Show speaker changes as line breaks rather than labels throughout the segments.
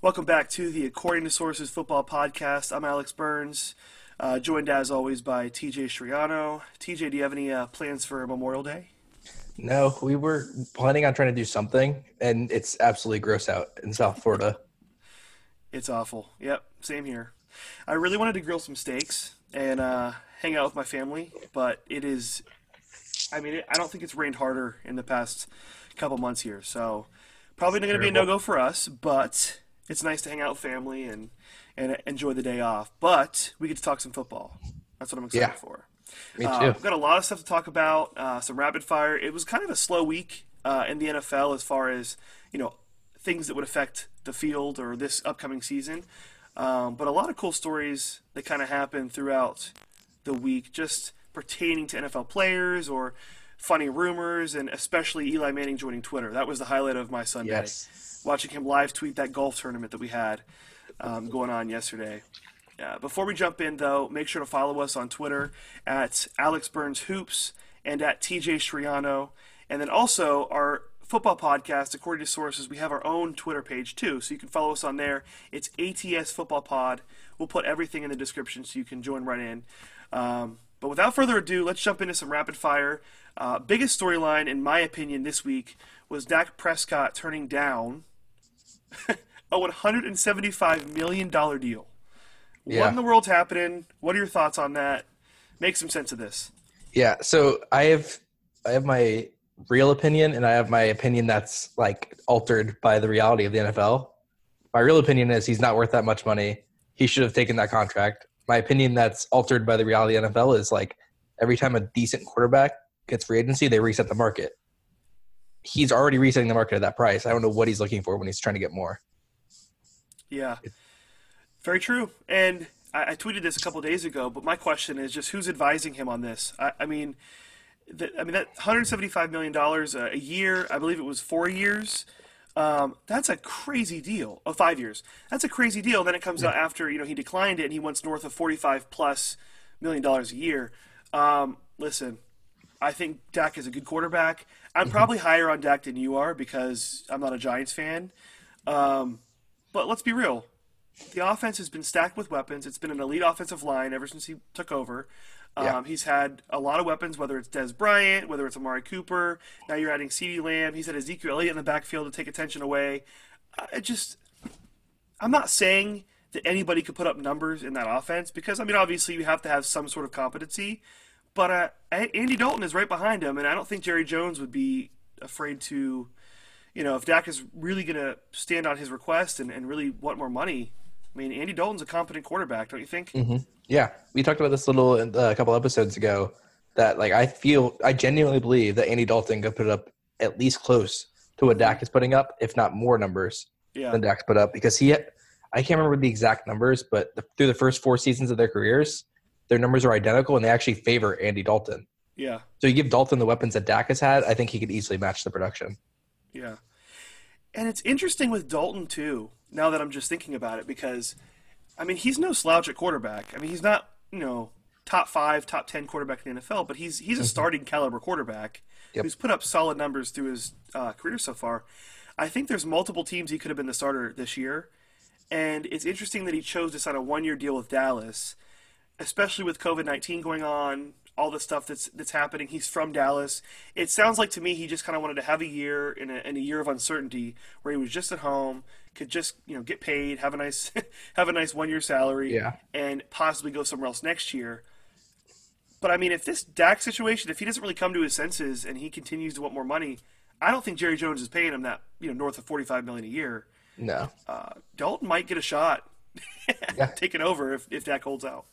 Welcome back to the According to Sources Football Podcast. I'm Alex Burns, uh, joined as always by TJ Striano. TJ, do you have any uh, plans for Memorial Day?
No, we were planning on trying to do something, and it's absolutely gross out in South Florida.
It's awful. Yep, same here. I really wanted to grill some steaks and uh, hang out with my family, but it is. I mean, I don't think it's rained harder in the past couple months here, so probably not going to be a no go for us. But it's nice to hang out with family and and enjoy the day off. But we get to talk some football. That's what I'm excited
Yeah.
for.
Me
Uh,
too.
we've got a lot of stuff to talk about. Uh, some rapid fire. It was kind of a slow week uh, in the NFL as far as you know things that would affect the field or this upcoming season. Um, but a lot of cool stories that kind of happened throughout the week, just pertaining to NFL players or funny rumors, and especially Eli Manning joining Twitter. That was the highlight of my Sunday.
Yes.
Watching him live tweet that golf tournament that we had um, going on yesterday. Uh, before we jump in, though, make sure to follow us on Twitter at Alex Burns Hoops and at TJ Striano. And then also our football podcast, according to sources, we have our own Twitter page too. So you can follow us on there. It's ATS Football Pod. We'll put everything in the description so you can join right in. Um, but without further ado, let's jump into some rapid fire. Uh, biggest storyline, in my opinion, this week was Dak Prescott turning down a $175 million deal. What in the world's happening? What are your thoughts on that? Make some sense of this.
Yeah. So I have I have my real opinion, and I have my opinion that's like altered by the reality of the NFL. My real opinion is he's not worth that much money. He should have taken that contract. My opinion that's altered by the reality of the NFL is like every time a decent quarterback gets free agency, they reset the market. He's already resetting the market at that price. I don't know what he's looking for when he's trying to get more.
Yeah, very true. And I, I tweeted this a couple days ago, but my question is just who's advising him on this? I, I mean, the, I mean that 175 million dollars a year. I believe it was four years. Um, that's a crazy deal. Oh, five years. That's a crazy deal. Then it comes out after you know he declined it and he wants north of 45 plus million dollars a year. Um, listen, I think Dak is a good quarterback. I'm probably higher on Dak than you are because I'm not a Giants fan. Um, but let's be real. The offense has been stacked with weapons. It's been an elite offensive line ever since he took over. Um,
Yeah.
He's had a lot of weapons, whether it's Dez Bryant, whether it's Amari Cooper. Now you're adding CeeDee Lamb. He's had Ezekiel Elliott in the backfield to take attention away. I just, I'm not saying that anybody could put up numbers in that offense because I mean, obviously you have to have some sort of competency. But uh, Andy Dalton is right behind him, and I don't think Jerry Jones would be afraid to, you know, if Dak is really going to stand on his request and, and really want more money. I mean, Andy Dalton's a competent quarterback, don't you think?
Yeah, we talked about this little uh, a couple episodes ago. That like I feel I genuinely believe that Andy Dalton could put up at least close to what Dak is putting up, if not more numbers
Yeah,
than Dak's put up. Because he, I can't remember the exact numbers, but the, through the first four seasons of their careers, their numbers are identical, and they actually favor Andy Dalton.
yeah,
So you give Dalton the weapons that Dak has had, I think he could easily match the production.
yeah. And it's interesting with Dalton too. Now that I'm just thinking about it, because I mean, he's no slouch at quarterback. I mean, he's not you know top five, top ten quarterback in the NFL, but he's he's a starting caliber quarterback
Yep.
who's put up solid numbers through his uh, career so far. I think there's multiple teams he could have been the starter this year, and it's interesting that he chose to sign a one year deal with Dallas, especially with COVID nineteen going on, all the stuff that's that's happening. He's from Dallas. It sounds like to me he just kind of wanted to have a year in a, in a year of uncertainty where he was just at home, could just you know get paid, have a nice have a nice one year salary,
Yeah.
and possibly go somewhere else next year. But I mean, if this Dak situation, if he doesn't really come to his senses and he continues to want more money, I don't think Jerry Jones is paying him that you know north of forty five million a year.
No,
Uh, Dalton might get a shot
Yeah.
taking over if if Dak holds out.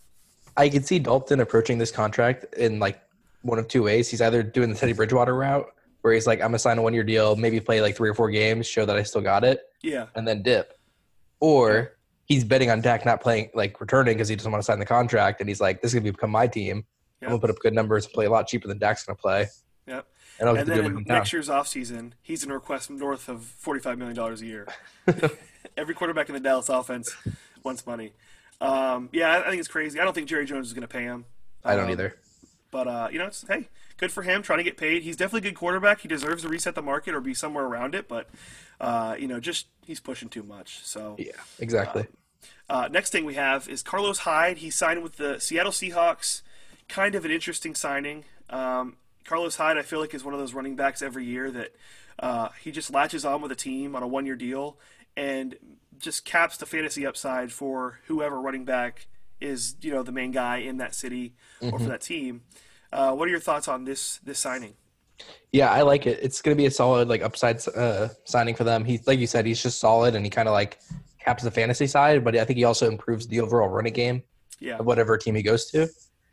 I could see Dalton approaching this contract in like one of two ways. He's either doing the Teddy Bridgewater route, where he's like, I'm gonna sign a one year deal, maybe play like three or four games, show that I still got it,
Yeah,
and then dip. Or he's betting on Dak not playing, like returning because he doesn't want to sign the contract, and he's like, this is gonna become my team.
Yeah.
I'm gonna put up good numbers, play a lot cheaper than Dak's gonna play,
yep.
and
And then in
in
next year's offseason, he's in a request north of $45 million a year. Every quarterback in the Dallas offense wants money. Um, yeah, I I think it's crazy. I don't think Jerry Jones is going to pay him.
I don't
Um,
either.
But, uh, you know, it's, hey, good for him trying to get paid. He's definitely a good quarterback. He deserves to reset the market or be somewhere around it, but uh, you know, just he's pushing too much. So
yeah, exactly.
Uh, next thing we have is Carlos Hyde. He signed with the Seattle Seahawks. Kind of an interesting signing. Um, Carlos Hyde, I feel like, is one of those running backs every year that uh, he just latches on with a team on a one year deal and just caps the fantasy upside for whoever running back is, you know, the main guy in that city or
Mm-hmm.
for that team. Uh, what are your thoughts on this this signing?
Yeah, I like it. It's going to be a solid like upside uh, signing for them. He, like you said, he's just solid and he kind of like caps the fantasy side, but I think he also improves the overall running game
Yeah,
of whatever team he goes to.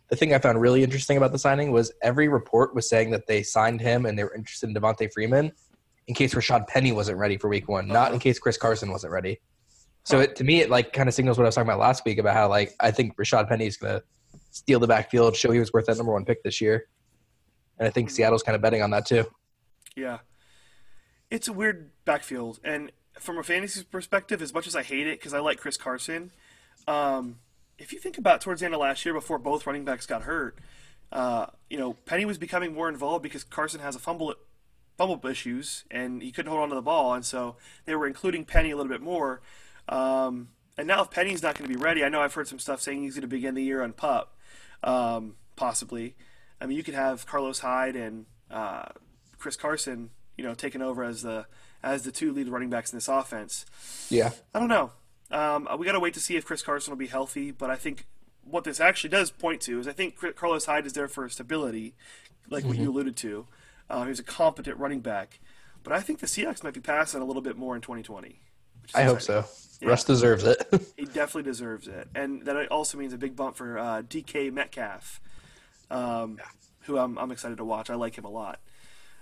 The thing I found really interesting about the signing was every report was saying that they signed him and they were interested in Devonta Freeman in case Rashad Penny wasn't ready for Week One, not
Uh-huh.
in case Chris Carson wasn't ready. So it, to me, it like kind of signals what I was talking about last week about how like I think Rashad Penny is going to steal the backfield, show he was worth that number one pick this year, and I think Seattle's kind of betting on that too.
yeah. It's a weird backfield, and from a fantasy perspective, as much as I hate it because I like Chris Carson, um, if you think about towards the end of last year, before both running backs got hurt, uh, you know Penny was becoming more involved because Carson has a fumble fumble issues and he couldn't hold on to the ball, and so they were including Penny a little bit more. Um, and now if Penny's not going to be ready, I know I've heard some stuff saying he's going to begin the year on pup, um, possibly. I mean, you could have Carlos Hyde and uh, Chris Carson, you know, taking over as the as the two lead running backs in this offense.
Yeah,
I don't know. Um, we got to wait to see if Chris Carson will be healthy, but I think what this actually does point to is I think Carlos Hyde is there for stability, like what you alluded to. Uh, he's a competent running back, but I think the Seahawks might be passing a little bit more in 2020. which is
I hope
exciting.
So. Russ deserves it.
He definitely deserves it, and that also means a big bump for uh, DK Metcalf, um, who I'm, I'm excited to watch. I like him a lot.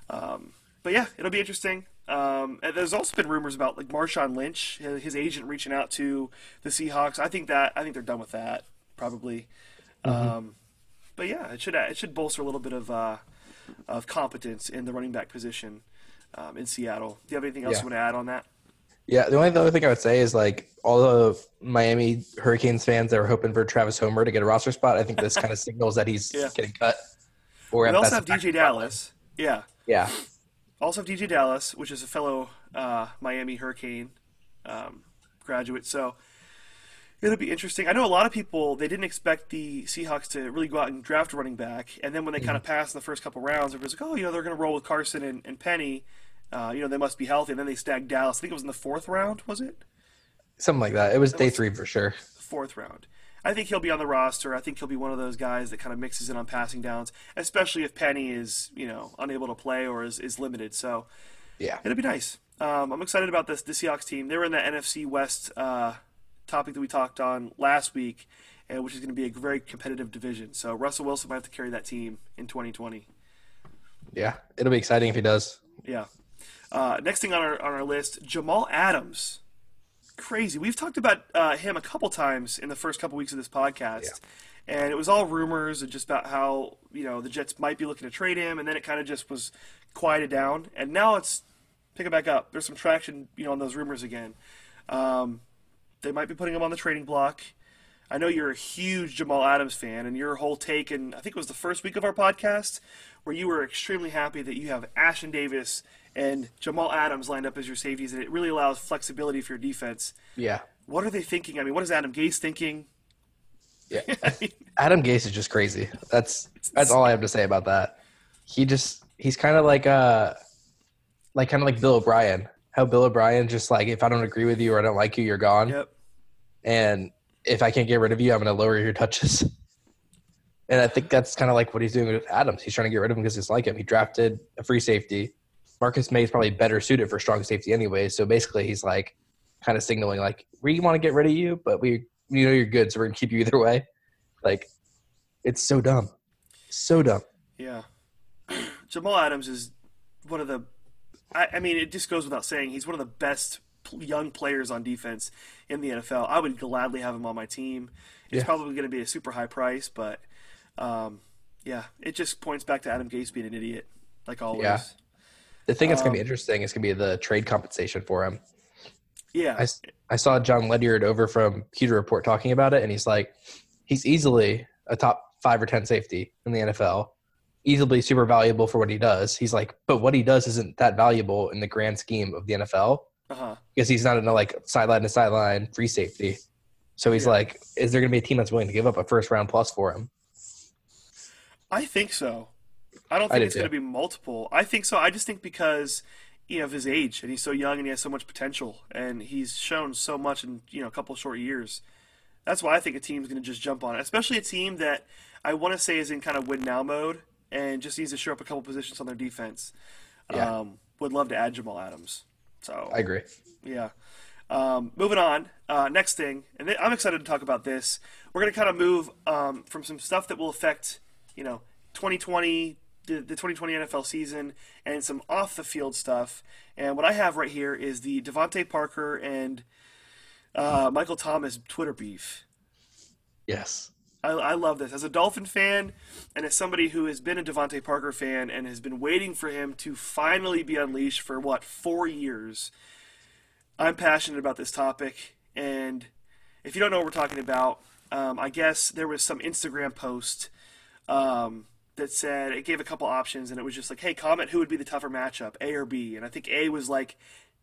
Um, but yeah, it'll be interesting. Um, and there's also been rumors about like Marshawn Lynch, his agent reaching out to the Seahawks. I think that I think they're done with that probably. Um, but yeah, it should it should bolster a little bit of uh, of competence in the running back position um, in Seattle. Do you have anything else
Yeah.
you want to add on that?
Yeah, the only other thing I would say is like all the Miami Hurricanes fans that were hoping for Travis Homer to get a roster spot. I think this kind of signals that he's
Yeah.
getting cut. Or
We also have DJ Dallas. Yeah.
Yeah,
Also have DJ Dallas, which is a fellow uh, Miami Hurricane um, graduate. So it'll be interesting. I know a lot of people they didn't expect the Seahawks to really go out and draft a running back, and then when they kind of passed in the first couple rounds, it was like, "Oh, you know, they're going to roll with Carson and, and Penny. Uh, you know, they must be healthy." And then they snagged Dallas. I think it was in the fourth round. Was it
something like that. It was day three for sure.
fourth round? I think he'll be on the roster. I think he'll be one of those guys that kind of mixes in on passing downs, especially if Penny is you know unable to play or is, is limited. So
Yeah,
It'll be nice. Um, I'm excited about this. The Seahawks team. They were in the NFC West uh, topic that we talked on last week, and which is going to be a very competitive division. So Russell Wilson might have to carry that team in 2020.
yeah, it'll be exciting if he does.
Yeah. Uh, next thing on our on our list, Jamal Adams. Crazy. We've talked about uh, him a couple times in the first couple weeks of this podcast, and it was all rumors and just about how you know the Jets might be looking to trade him, and then it kind of just was quieted down, and now it's picking back up. There's some traction, you know, on those rumors again. Um, they might be putting him on the trading block. I know you're a huge Jamal Adams fan, and your whole take, and I think it was the first week of our podcast, where you were extremely happy that you have Ashtyn Davis and Jamal Adams lined up as your safeties, and it really allows flexibility for your defense.
Yeah,
What are they thinking? I mean, what is Adam Gase thinking?
yeah.
I mean,
Adam Gase is just crazy. That's that's all I have to say about that. He just he's kind of like uh like kind of like Bill O'Brien. How Bill O'Brien just like if I don't agree with you or I don't like you, you're gone.
yep.
And if I can't get rid of you, I'm going to lower your touches. And I think that's kind of like what he's doing with Adams. He's trying to get rid of him because he's like him. He drafted a free safety. Marcus Maye is probably better suited for strong safety anyway. So basically, he's like kind of signaling like we want to get rid of you, but we you know you're good, so we're gonna keep you either way. Like it's so dumb, so dumb.
Yeah. Jamal Adams is one of the. I, I mean, it just goes without saying, he's one of the best young players on defense in the NFL. I would gladly have him on my team. It's
Yeah.
probably going to be a super high price, but um, yeah, it just points back to Adam Gase being an idiot, like always.
Yeah. The thing that's gonna be
Um,
interesting is gonna be the trade compensation for him.
Yeah.
I saw Jon Ledyard over from Pewter Report talking about it, and he's like, he's easily a top five or ten safety in the NFL, easily super valuable for what he does. He's like, but what he does isn't that valuable in the grand scheme of the NFL
Uh-huh.
because he's not in a like sideline to sideline free safety. So he's
Yeah.
like, is there going to be a team that's willing to give up a first round plus for him?
I think so. I don't think
do
it's going to be multiple. I think so. I just think because you know of his age and he's so young and he has so much potential and he's shown so much in you know a couple short years. That's why I think a team's going to just jump on it, especially a team that I want to say is in kind of win now mode and just needs to show up a couple positions on their defense.
Yeah.
Um, would love to add Jamal Adams. So
I agree.
yeah. Um, moving on. Uh, next thing, and I'm excited to talk about this. We're going to kind of move um, from some stuff that will affect, you know, 2020, the, the 2020 NFL season, and some off the field stuff. And what I have right here is the DeVante Parker and uh, Michael Thomas Twitter beef.
Yes.
I, I love this. As a Dolphin fan, and as somebody who has been a DeVante Parker fan and has been waiting for him to finally be unleashed for what four years, I'm passionate about this topic. And if you don't know what we're talking about, um, I guess there was some Instagram post um, that said it gave a couple options, and it was just like, "Hey, comment who would be the tougher matchup, A or B?" And I think A was like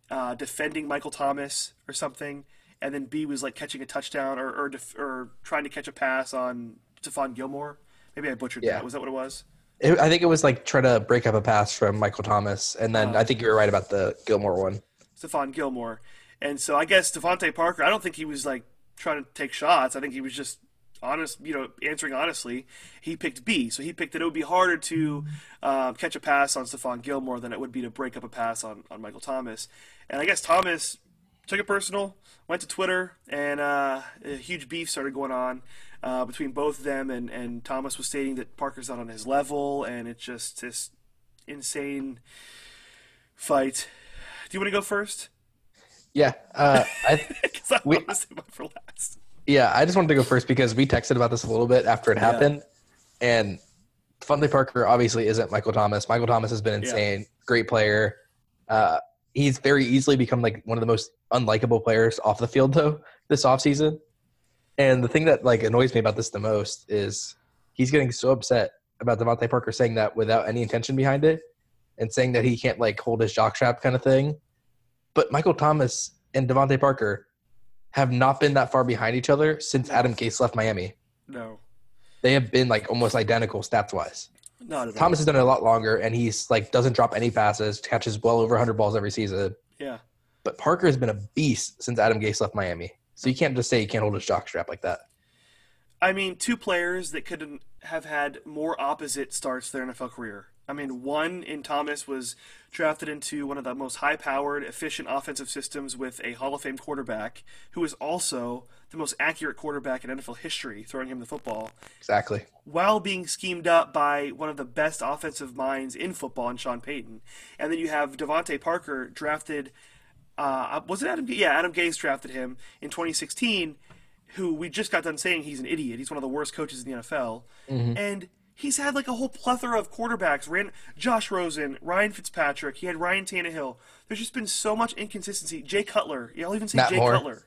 uh, defending Michael Thomas or something, and then B was like catching a touchdown or or, def- or trying to catch a pass on Stephon Gilmore. Maybe I butchered
Yeah.
that. Was that what it was?
It, I think it was like trying to break up a pass from Michael Thomas, and then
Uh-huh.
I think you were right about the Gilmore one.
Stephon Gilmore. And so I guess DeVante Parker, I don't think he was like trying to take shots. I think he was just honest, you know, answering honestly. He picked B. So he picked that it would be harder to um, catch a pass on Stephon Gilmore than it would be to break up a pass on, on Michael Thomas. And I guess Thomas took it personal, went to Twitter, and uh, a huge beef started going on uh, between both of them. And, and Thomas was stating that Parker's not on his level, and it's just this insane fight. Do you want to go first?
Yeah. Uh, I,
Because I
We-
want to save for last.
Yeah, I just wanted to go first because we texted about this a little bit after it
Yeah.
happened. And Funley Parker obviously isn't Michael Thomas. Michael Thomas has been
Yeah.
insane, great player. Uh, he's very easily become like one of the most unlikable players off the field though this offseason. And the thing that like annoys me about this the most is he's getting so upset about DeVante Parker saying that without any intention behind it and saying that he can't like hold his jockstrap kind of thing. But Michael Thomas and DeVante Parker have not been that far behind each other since Adam Gase left Miami.
No,
They have been like almost identical stats wise.
not at all.
Thomas has done it a lot longer, and he's like doesn't drop any passes, catches well over 100 balls every season.
Yeah,
But Parker has been a beast since Adam Gase left Miami. So you can't just say he can't hold a his jockstrap like that.
I mean, two players that couldn't have had more opposite starts their NFL career. I mean, one in Thomas was drafted into one of the most high-powered, efficient offensive systems with a Hall of Fame quarterback, who is also the most accurate quarterback in NFL history, throwing him the football.
Exactly.
while being schemed up by one of the best offensive minds in football, in Sean Payton. And then you have DeVante Parker drafted. Uh, was it Adam? Yeah, Adam Gase drafted him in 2016. Who we just got done saying he's an idiot. He's one of the worst coaches in the NFL, and he's had like a whole plethora of quarterbacks. Ran Josh Rosen, Ryan Fitzpatrick. He had Ryan Tannehill. There's just been so much inconsistency. Jay Cutler. Yeah, I'll even say
Matt
Jay
Moore.
Cutler.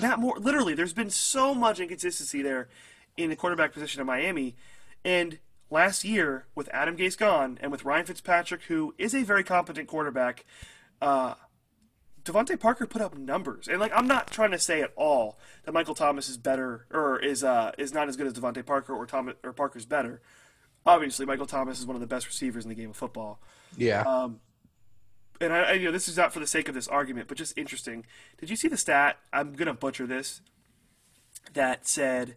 Matt Moore, literally, there's been so much inconsistency there in the quarterback position of Miami. And last year, with Adam Gase gone and with Ryan Fitzpatrick, who is a very competent quarterback, uh, DeVante Parker put up numbers. And like, I'm not trying to say at all that Michael Thomas is better or is uh, is not as good as DeVante Parker or Thomas or Parker's better. Obviously, Michael Thomas is one of the best receivers in the game of football
Yeah.
Um, and I, I, you know, this is not for the sake of this argument, but just interesting. Did you see the stat? I'm gonna butcher this. That said,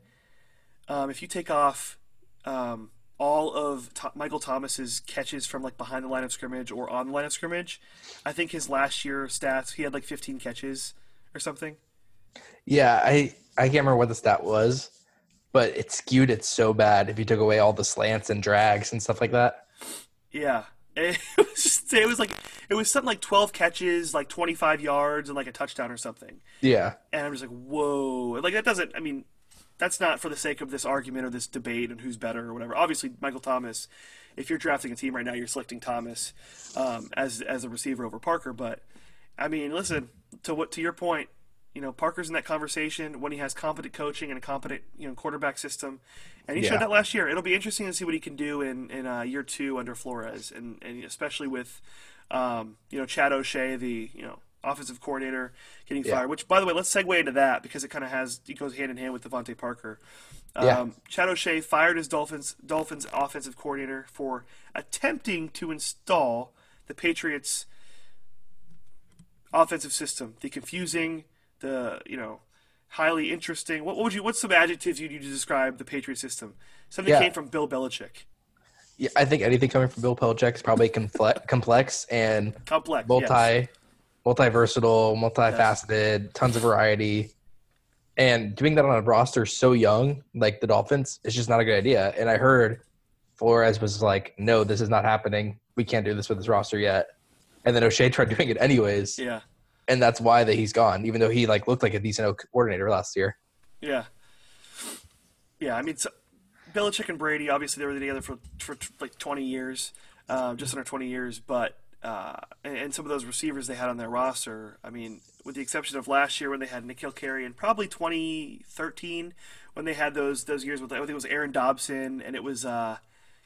um, if you take off um, all of Tho- Michael Thomas's catches from like behind the line of scrimmage or on the line of scrimmage, I think his last year stats he had like 15 catches or something.
yeah. I I can't remember what the stat was, but it skewed it so bad if you took away all the slants and drags and stuff like that.
Yeah. It was just, it was like it was something like 12 catches, like 25 yards, and like a touchdown or something.
Yeah.
and I'm just like, whoa, like that doesn't. I mean, that's not for the sake of this argument or this debate and who's better or whatever. Obviously, Michael Thomas. If you're drafting a team right now, you're selecting Thomas um, as as a receiver over Parker. But I mean, listen to what to your point. You know, Parker's in that conversation when he has competent coaching and a competent you know quarterback system, and he
Yeah.
showed that last year. It'll be interesting to see what he can do in in uh, year two under Flores, and and especially with um, you know Chad O'Shea, the you know offensive coordinator, getting
Yeah.
fired. Which, by the way, let's segue into that because it kind of has it goes hand in hand with DeVante Parker.
Yeah.
Um, Chad O'Shea fired his Dolphins Dolphins offensive coordinator for attempting to install the Patriots offensive system, the confusing, the you know, highly interesting. What, what would you? What's some adjectives you'd use to describe the Patriot system? Something
Yeah.
came from Bill Belichick.
Yeah, I think anything coming from Bill Belichick is probably complex, complex and
Complex.
multi,
yes.
Multi versatile, multifaceted, tons of variety. And doing that on a roster so young, like the Dolphins, is just not a good idea. And I heard Flores was like, "No, this is not happening. We can't do this with this roster yet." And then O'Shea tried doing it anyways,
Yeah.
and that's why that he's gone. Even though he like looked like a decent coordinator last year.
Yeah. Yeah, I mean, so, Belichick and Brady, obviously, they were together for, for like 20 years, uh, just under 20 years. But, uh, and, and some of those receivers they had on their roster, I mean, with the exception of last year when they had N'Keal Harry and probably 2013 when they had those those years with, I think it was Aaron Dobson and it was uh,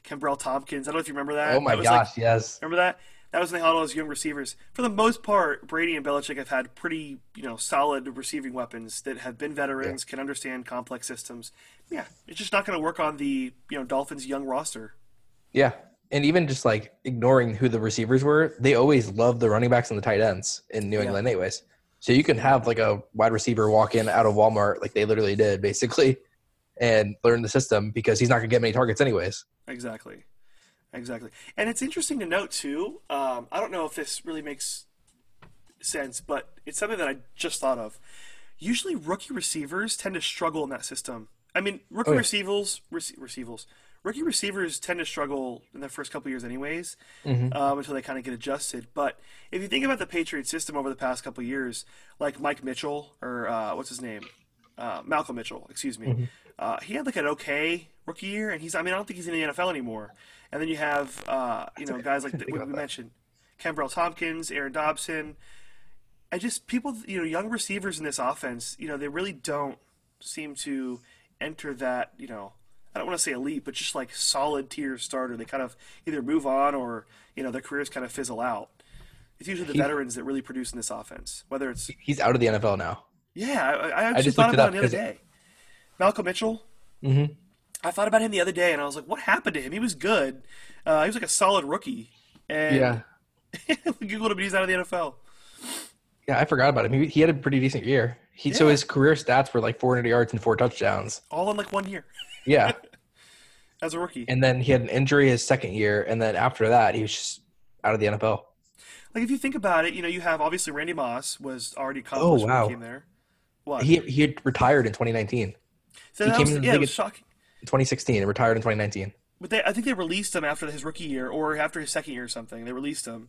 Kenbrell Thompkins. I don't know if you remember that.
Oh my
That was like-
gosh, yes.
Remember that? That was when they had all those young receivers. For the most part, Brady and Belichick have had pretty, you know, solid receiving weapons that have been veterans, can understand complex systems. Yeah, it's just not going to work on the, you know, Dolphins' young roster.
Yeah. And even just like ignoring who the receivers were, they always loved the running backs and the tight ends in New
Yeah.
England, anyways. So you can have like a wide receiver walk in out of Walmart, like they literally did, basically, and learn the system because he's not going to get many targets, anyways.
Exactly, exactly. And it's interesting to note too. Um, I don't know if this really makes sense, but it's something that I just thought of. Usually, rookie receivers tend to struggle in that system. I mean, rookie
Oh, yeah.
receivers, rece- receivers, rookie receivers tend to struggle in their first couple years, anyways,
Mm-hmm.
um, until they kind of get adjusted. But if you think about the Patriot system over the past couple years, like Mike Mitchell or uh, what's his name, uh, Malcolm Mitchell, excuse me,
Mm-hmm.
uh, he had like an okay rookie year, and he's I mean I don't think he's in the NFL anymore. And then you have uh, you know guys like the,
think
what
about
we
that.
mentioned, Kenbrell Thompkins, Aaron Dobson. I just people you know young receivers in this offense, you know they really don't seem to enter that you know I don't want to say elite, but just like solid tier starter. They kind of either move on or you know their careers kind of fizzle out. It's usually the
He-
veterans that really produce in this offense. Whether it's
He's out of the NFL now.
yeah, I, I actually
just
thought about him the other day. Malcolm Mitchell.
Mhm.
I thought about him the other day, and I was like, "What happened to him? He was good. Uh, he was like a solid rookie." And we googled him, he's out of the NFL.
Yeah, I forgot about him. He, he had a pretty decent year. He So his career stats were like 400 yards and four touchdowns.
All in like one year
Yeah.
as a rookie.
and then he had an injury his second year. And then after that, he was just out of the NFL.
Like if you think about it, you know, you have obviously Randy Moss was already accomplished
Oh,
when
wow.
he came there. What?
He, he had retired in 2019.
so
he
that
came
was,
in
yeah, it was shocking.
2016 and retired in 2019.
But they, I think they released him after his rookie year or after his second year or something. They released him,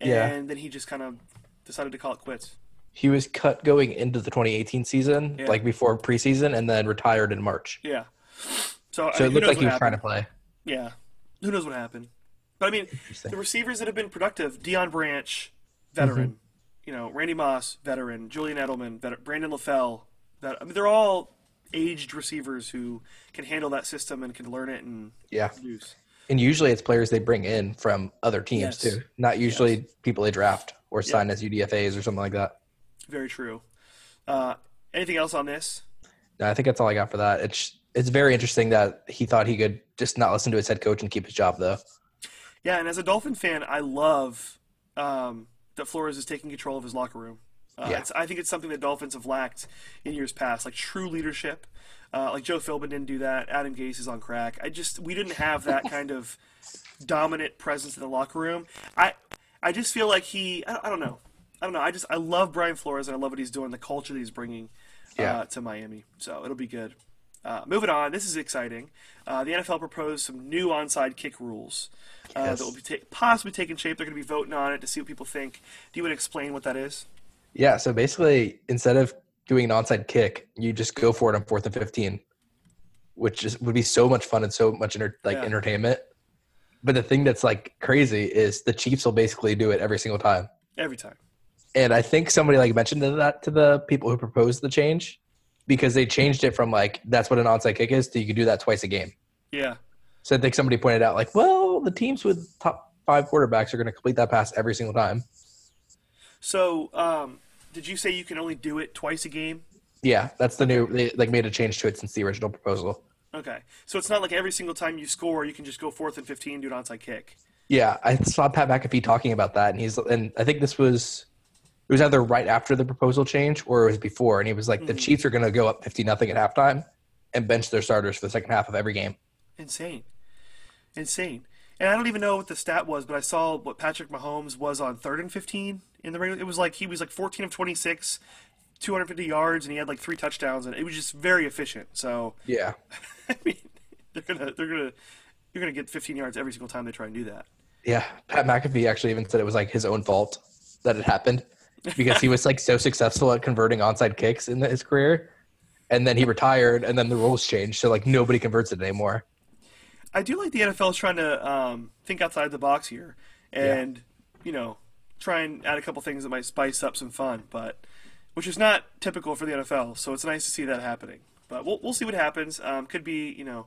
and
Yeah.
then he just kind of decided to call it quits.
He was cut going into the 2018 season,
Yeah.
like before preseason, and then retired in March.
Yeah. So, I
So
mean,
it looked like he was trying to play.
Yeah. Who knows what happened? But I mean, the receivers that have been productive: Deion Branch, veteran.
Mm-hmm.
You know, Randy Moss, veteran. Julian Edelman, veteran. Brandon LaFell. Vet- I mean, they're all aged receivers who can handle that system and can learn it and
Yeah.
produce.
And usually it's players they bring in from other teams
Yes.
too, not usually people they draft or sign as UDFAs or something like that.
Very true. Uh, anything else on this?
No, I think that's all I got for that. It's it's very interesting that he thought he could just not listen to his head coach and keep his job though.
Yeah, and as a Dolphin fan, I love um, that Flores is taking control of his locker room. Uh,
Yeah.
it's, I think it's something that Dolphins have lacked in years past, like true leadership. Uh, like Joe Philbin didn't do that. Adam Gase is on crack. I just we didn't have that kind of dominant presence in the locker room. I I just feel like he. I, I don't know. I don't know. I just I love Brian Flores and I love what he's doing, the culture that he's bringing
Yeah.
uh, to Miami. So it'll be good. Uh, moving on, this is exciting. Uh, the NFL proposed some new onside kick rules uh,
Yes.
that will be ta- possibly taking shape. They're going to be voting on it to see what people think. Do you want to explain what that is?
Yeah, so basically instead of doing an onside kick, you just go for it on fourth and fifteen, which is, would be so much fun and so much enter, like
Yeah.
entertainment. But the thing that's like crazy is the Chiefs will basically do it every single time.
Every time.
And I think somebody like mentioned that to the people who proposed the change because they changed it from like that's what an onside kick is to you can do that twice a game.
Yeah.
So I think somebody pointed out like, well, the teams with top five quarterbacks are going to complete that pass every single time.
So, um, did you say you can only do it twice a game?
Yeah, that's the new. They like made a change to it since the original proposal.
Okay, so it's not like every single time you score, you can just go fourth and fifteen, do an onside kick.
Yeah, I saw Pat McAfee talking about that, and he's and I think this was it was either right after the proposal change or it was before, and he was like, mm-hmm. the Chiefs are going to go up fifty nothing at halftime and bench their starters for the second half of every game.
Insane, insane. And I don't even know what the stat was, but I saw what Patrick Mahomes was on third and fifteen in the regular. It was like he was like fourteen of twenty six 250 yards and he had like three touchdowns and it was just very efficient. So
yeah,
I mean they're gonna they're gonna you're gonna get 15 yards every single time they try and do that.
Yeah, Pat McAfee actually even said it was like his own fault that it happened because he was like so successful at converting onside kicks in his career, and then he retired, and then the rules changed, so like nobody converts it anymore.
I do like the NFL is trying to um, think outside the box here, and yeah. you know, try and add a couple things that might spice up some fun, but which is not typical for the NFL. So it's nice to see that happening. But we'll we'll see what happens. Um, could be you know,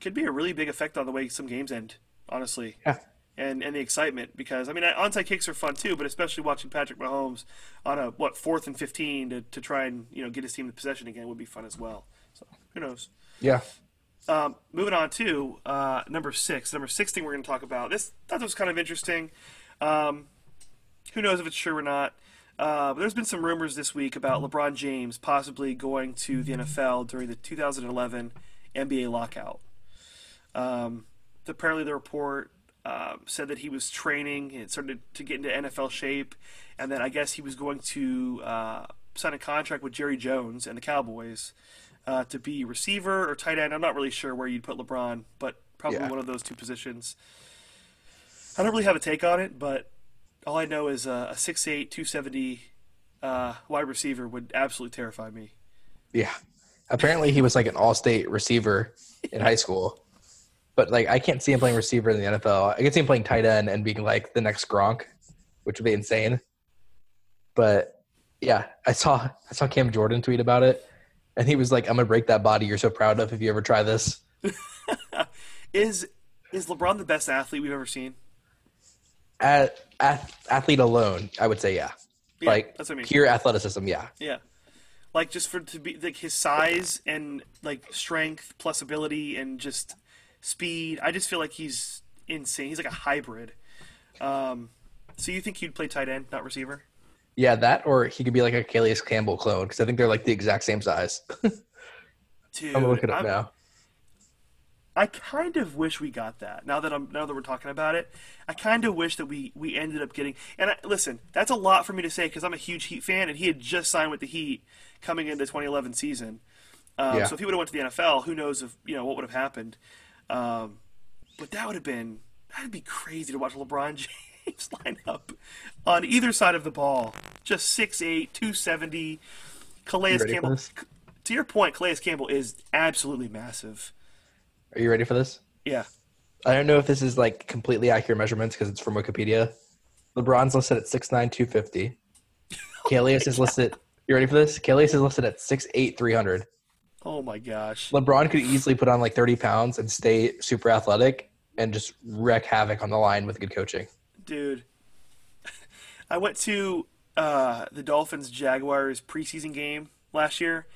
could be a really big effect on the way some games end. Honestly.
Yeah.
And, and the excitement because I mean onside kicks are fun too, but especially watching Patrick Mahomes on a what fourth and fifteen to, to try and you know get his team in possession again would be fun as well. So who knows?
Yeah.
Um, moving on to uh, number six. Number six thing we're going to talk about. This thought was kind of interesting. Um, who knows if it's true or not? Uh, there's been some rumors this week about LeBron James possibly going to the NFL during the 2011 NBA lockout. Um, apparently, the report uh, said that he was training and started to get into NFL shape, and then I guess he was going to uh, sign a contract with Jerry Jones and the Cowboys uh, to be receiver or tight end. I'm not really sure where you'd put LeBron, but probably yeah. one of those two positions. I don't really have a take on it, but all I know is uh, a 6'8", 270 uh, wide receiver would absolutely terrify me.
Yeah. Apparently he was like an all-state receiver in high school. But like I can't see him playing receiver in the NFL. I can see him playing tight end and being like the next Gronk, which would be insane. But yeah, I saw I saw Cam Jordan tweet about it, and he was like, "I'm gonna break that body you're so proud of if you ever try this."
is is LeBron the best athlete we've ever seen?
At, at, athlete alone, I would say yeah. yeah like that's what I mean. pure athleticism, yeah.
Yeah. Like just for to be like his size and like strength plus ability and just speed. I just feel like he's insane. He's like a hybrid. Um, so you think he'd play tight end, not receiver?
Yeah, that or he could be like a Calais Campbell clone because I think they're like the exact same size.
Dude, I'm gonna look it up I'm, now. I kind of wish we got that. Now that I'm now that we're talking about it, I kind of wish that we we ended up getting. And I, listen, that's a lot for me to say because I'm a huge Heat fan, and he had just signed with the Heat coming into the 2011 season. Um, yeah. So if he would have went to the NFL, who knows if you know what would have happened. Um, but that would have been that'd be crazy to watch LeBron James line up on either side of the ball, just 6'8", 270. Calais Campbell. To your point, Calais Campbell is absolutely massive.
Are you ready for this?
Yeah.
I don't know if this is like completely accurate measurements because it's from Wikipedia. LeBron's listed at 6'9", 250. oh Calais is listed. You ready for this? Calais is listed at 6'8", 300.
Oh my gosh.
LeBron could easily put on like 30 pounds and stay super athletic and just wreak havoc on the line with good coaching.
Dude, I went to uh, the Dolphins Jaguars preseason game last year,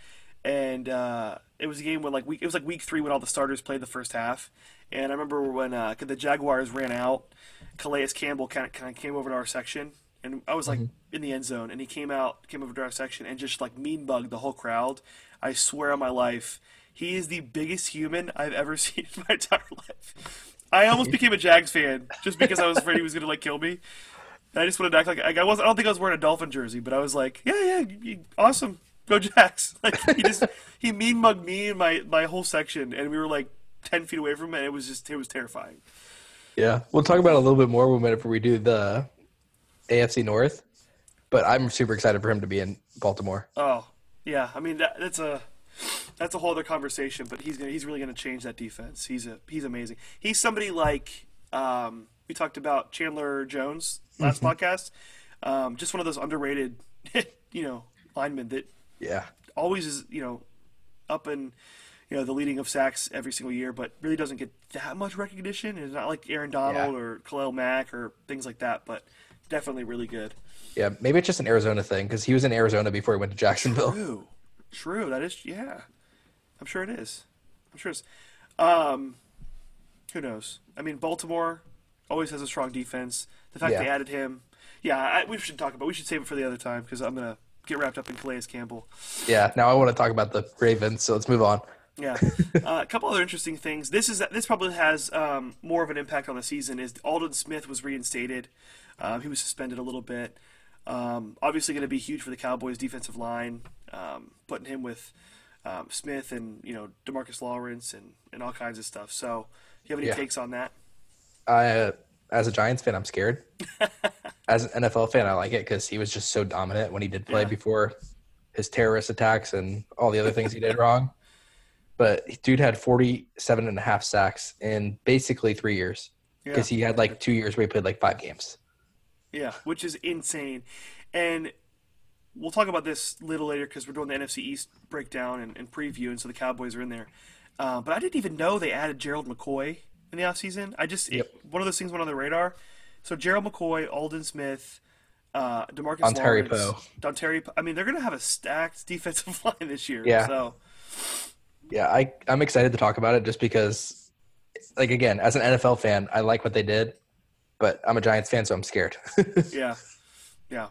and uh, it was a game when like week it was like week three when all the starters played the first half, and I remember when uh, the Jaguars ran out, Calais Campbell kind of kind of came over to our section, and I was like mm-hmm. in the end zone, and he came out came over to our section and just like mean bugged the whole crowd. I swear on my life, he is the biggest human I've ever seen in my entire life. I almost became a Jags fan just because I was afraid he was gonna like kill me. And I just wanted to act like, I was. I don't think I was wearing a Dolphin jersey, but I was like, yeah, yeah, awesome go Jags. Like he just he mean mugged me and my my whole section, and we were like ten feet away from him, and it was just it was terrifying.
Yeah, we'll talk about it a little bit more when we do the AFC North. But I'm super excited for him to be in Baltimore.
Oh yeah, I mean that, that's a that's a whole other conversation. But he's gonna, he's really going to change that defense. He's a he's amazing. He's somebody like um, we talked about Chandler Jones last mm-hmm. podcast. Um, just one of those underrated, you know, linemen that
Yeah.
always is, you know, up in, you know, the leading of sacks every single year, but really doesn't get that much recognition. It's not like Aaron Donald
Yeah.
or Khalil Mack or things like that, but definitely really good.
Yeah. Maybe it's just an Arizona thing because he was in Arizona before he went to Jacksonville.
True, true. That is, yeah. I'm sure it is. I'm sure it's. Um, who knows? I mean, Baltimore always has a strong defense. The fact
Yeah.
they added him, yeah, I, we should talk about. We should save it for the other time because I'm gonna get wrapped up in Calais Campbell.
Yeah. Now I want to talk about the Ravens, so let's move on.
Yeah, uh, a couple other interesting things. This is this probably has um, more of an impact on the season. Is Aldon Smith was reinstated? Um, he was suspended a little bit. Um, obviously, going to be huge for the Cowboys' defensive line. Um, putting him with um, Smith and you know Demarcus Lawrence and, and all kinds of stuff. So, do you have any
Yeah.
takes on that?
I, uh, as a Giants fan, I'm scared. as an NFL fan, I like it because he was just so dominant when he did play
Yeah.
before his terrorist attacks and all the other things he did wrong. But dude had 47 and a half sacks in basically three years
Yeah,
because he had like two years where he played like five games.
Yeah, which is insane. And we'll talk about this a little later because we're doing the NFC East breakdown and, and preview, and so the Cowboys are in there. Uh, but I didn't even know they added Gerald McCoy in the offseason. I just
Yep.
it, one of those things went on the radar. So Gerald McCoy, Aldon Smith, uh, Demarcus
Ontario
Lawrence. Poe. I mean, they're going to have a stacked defensive line this year.
Yeah.
So
Yeah, I, I'm excited to talk about it just because, like, again, as an NFL fan, I like what they did, but I'm a Giants fan, so I'm scared.
yeah, yeah.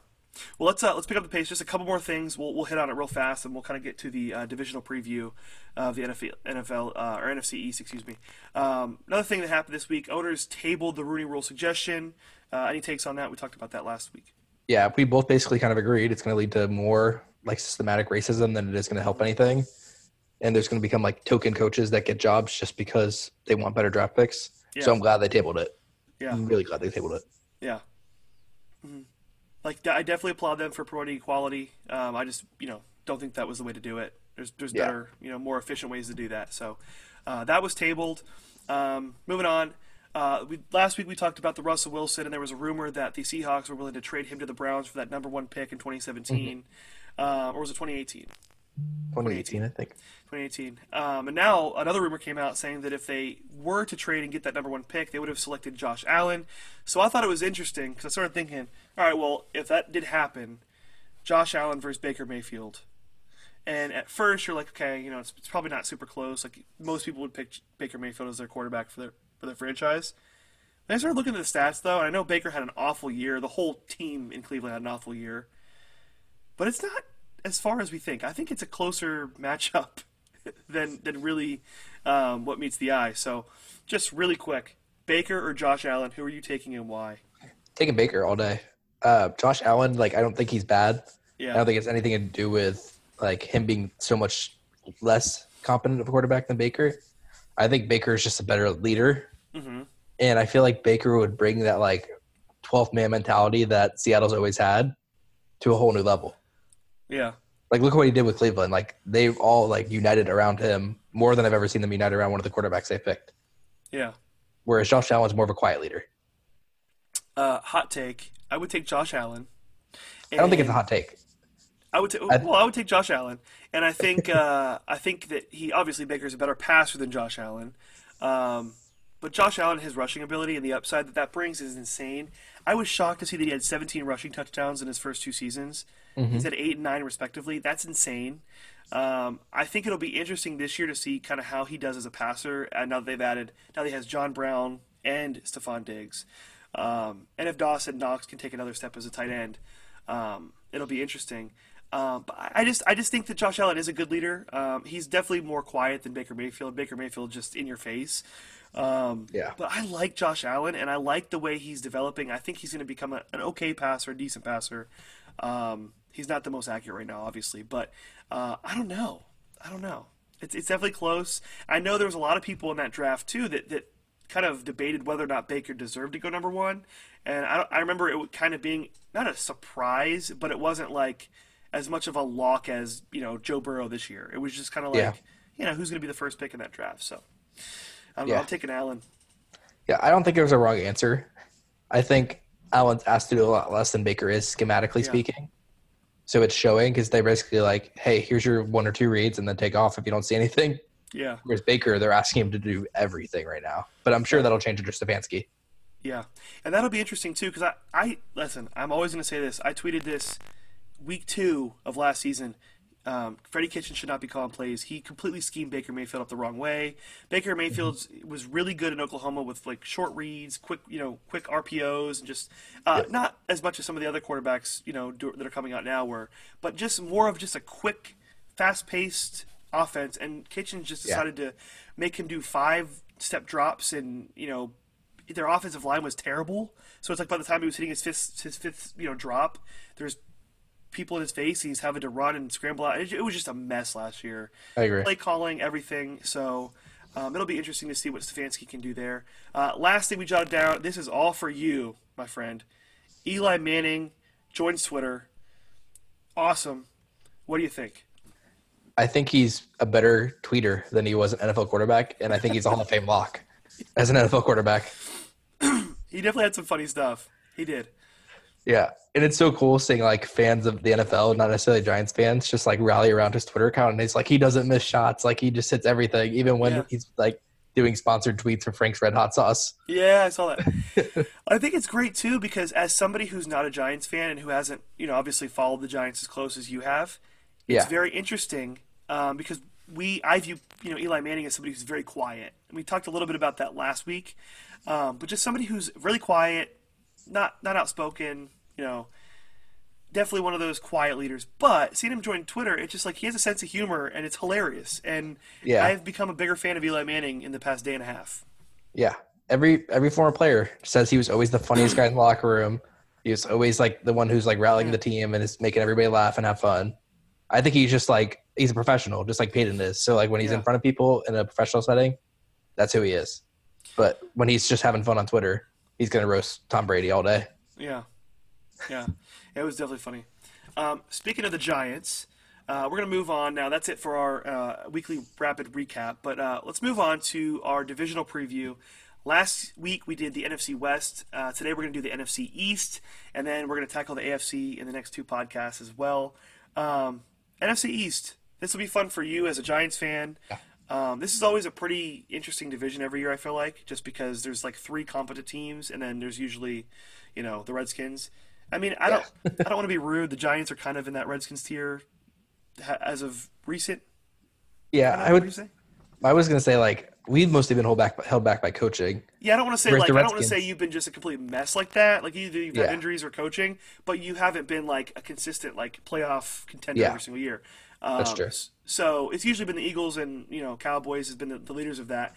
Well, let's uh, let's pick up the pace. Just a couple more things. We'll we'll hit on it real fast, and we'll kind of get to the uh, divisional preview of the NFL, NFL uh, or NFC East. Excuse me. Um, another thing that happened this week: owners tabled the Rooney Rule suggestion. Uh, any takes on that? We talked about that last week.
yeah, we both basically kind of agreed it's going to lead to more like systematic racism than it is going to help anything. And there's going to become like token coaches that get jobs just because they want better draft picks.
Yeah.
So I'm glad they tabled it.
Yeah,
I'm really glad they tabled it.
yeah. Mhm. Like I definitely applaud them for promoting equality. Um, I just you know don't think that was the way to do it. There's there's
Yeah.
better you know more efficient ways to do that. So uh, that was tabled. Um, moving on. Uh, we, last week we talked about the Russell Wilson, and there was a rumor that the Seahawks were willing to trade him to the Browns for that number one pick in 2017, uh, or was it 2018?
2018, I think.
2018. Um, and now another rumor came out saying that if they were to trade and get that number one pick, they would have selected Josh Allen. So I thought it was interesting because I started thinking, all right, well, if that did happen, Josh Allen versus Baker Mayfield. And at first, you're like, okay, you know, it's, it's probably not super close. Like most people would pick Baker Mayfield as their quarterback for their for their franchise. Then I started looking at the stats though, and I know Baker had an awful year. The whole team in Cleveland had an awful year, but it's not as far as we think. I think it's a closer matchup than than really um, what meets the eye. So, just really quick, Baker or Josh Allen, who are you taking and why?
Taking Baker all day. Uh, Josh Allen, like, I don't think he's bad.
Yeah.
I don't think it's anything to do with like him being so much less competent of a quarterback than Baker. I think Baker is just a better leader,
hmm
and I feel like Baker would bring that like 12th man mentality that Seattle's always had to a whole new level.
Yeah,
Like look what he did with Cleveland. Like they've all like united around him more than I've ever seen them unite around one of the quarterbacks they picked.
yeah.
Whereas Josh Allen's more of a quiet leader.
Uh, hot take: I would take Josh Allen.
I don't think it's a hot take.
I would take. Well, I would take Josh Allen, and I think uh, I think that he obviously Baker's a better passer than Josh Allen, um, but Josh Allen, his rushing ability and the upside that that brings is insane. I was shocked to see that he had 17 rushing touchdowns in his first two seasons. He's at eight and nine respectively. That's insane. Um, I think it'll be interesting this year to see kind of how he does as a passer. And now that they've added, now that he has John Brown and Stefon Diggs, um, and if Dawson Knox can take another step as a tight end, um, it'll be interesting. Um, but I I just, I just think that Josh Allen is a good leader. Um, he's definitely more quiet than Baker Mayfield. Baker Mayfield just in your face. Um,
Yeah.
But I like Josh Allen, and I like the way he's developing. I think he's going to become a, an okay passer, a decent passer. Um, he's not the most accurate right now, obviously, but uh, I don't know. I don't know. It's, it's definitely close. I know there was a lot of people in that draft too that, that kind of debated whether or not Baker deserved to go number one, and I, I remember it kind of being not a surprise, but it wasn't like as much of a lock as you know Joe Burrow this year. It was just kind of like
Yeah.
you know who's going to be the first pick in that draft. So I don't know,
Yeah.
I'm taking Allen.
Yeah, I don't think it was a wrong answer. I think Allen's asked to do a lot less than Baker is schematically
Yeah.
speaking. So it's showing because they're basically like, hey, here's your one or two reads and then take off if you don't see anything.
Yeah,
Whereas Baker, they're asking him to do everything right now. But I'm sure that'll change under Stefanski.
yeah, and that'll be interesting too. Because I, I listen. I'm always going to say this. I tweeted this week two of last season. Um, Freddie Kitchen should not be calling plays. He completely schemed Baker Mayfield up the wrong way. Baker Mayfield was really good in Oklahoma with like short reads, quick, you know, quick RPOs, and just uh, not as much as some of the other quarterbacks, you know, do, that are coming out now were, but just more of just a quick, fast-paced offense. And Kitchen just
Yeah.
decided to make him do five-step drops, and you know, their offensive line was terrible. So it's like by the time he was hitting his fifth, his fifth, you know, drop, there's people in his face. And he's having to run and scramble out. It, it was just a mess last year.
I agree.
Play calling, everything. So um, it'll be interesting to see what Stefanski can do there. Uh, last thing we jotted down. This is all for you, my friend. Eli Manning joins Twitter. Awesome. What do you think?
I think he's a better tweeter than he was an NFL quarterback, and I think he's a Hall of Fame lock as an NFL quarterback.
He definitely had some funny stuff. He did.
Yeah, and it's so cool seeing like fans of the NFL, not necessarily Giants fans, just like rally around his Twitter account, and it's like he doesn't miss shots, like he just hits everything, even when
Yeah.
he's like doing sponsored tweets for Frank's Red Hot Sauce.
Yeah, I saw that. I think it's great too because as somebody who's not a Giants fan and who hasn't, you know, obviously followed the Giants as close as you have, it's
Yeah.
very interesting um, because we I view you know Eli Manning as somebody who's very quiet. And we talked a little bit about that last week, um, but just somebody who's really quiet, not not outspoken, you know. Definitely one of those quiet leaders, but seeing him join Twitter, it's just like he has a sense of humor and it's hilarious. And
Yeah.
I've become a bigger fan of Eli Manning in the past day and a half.
Yeah, every every former player says he was always the funniest guy in the locker room. He was always like the one who's like rallying the team and is making everybody laugh and have fun. I think he's just like he's a professional, just like Peyton is. So like when he's in front of people in a professional setting, that's who he is. But when he's just having fun on Twitter, he's gonna roast Tom Brady all day.
Yeah, yeah, it was definitely funny. Um, speaking of the Giants, uh, we're gonna move on now. That's it for our uh, weekly rapid recap. But uh, let's move on to our divisional preview. Last week we did the NFC West. Uh, today we're gonna do the NFC East, and then we're gonna tackle the AFC in the next two podcasts as well. Um, NFC East. This will be fun for you as a Giants fan. Um, this is always a pretty interesting division every year. I feel like just because there's like three competent teams, and then there's usually, you know, the Redskins. I mean, I don't, I don't want to be rude. The Giants are kind of in that Redskins tier ha- as of recent.
Yeah, I
you
would.
say?
I was gonna say like we've mostly been held back held back by coaching.
Yeah, I don't want to say
Whereas
like I don't want to say you've been just a complete mess like that. Like either you've had
Yeah.
injuries or coaching, but you haven't been like a consistent like playoff contender
Yeah.
every single year. Um,
That's true.
So it's usually been the Eagles and you know Cowboys has been the, the leaders of that.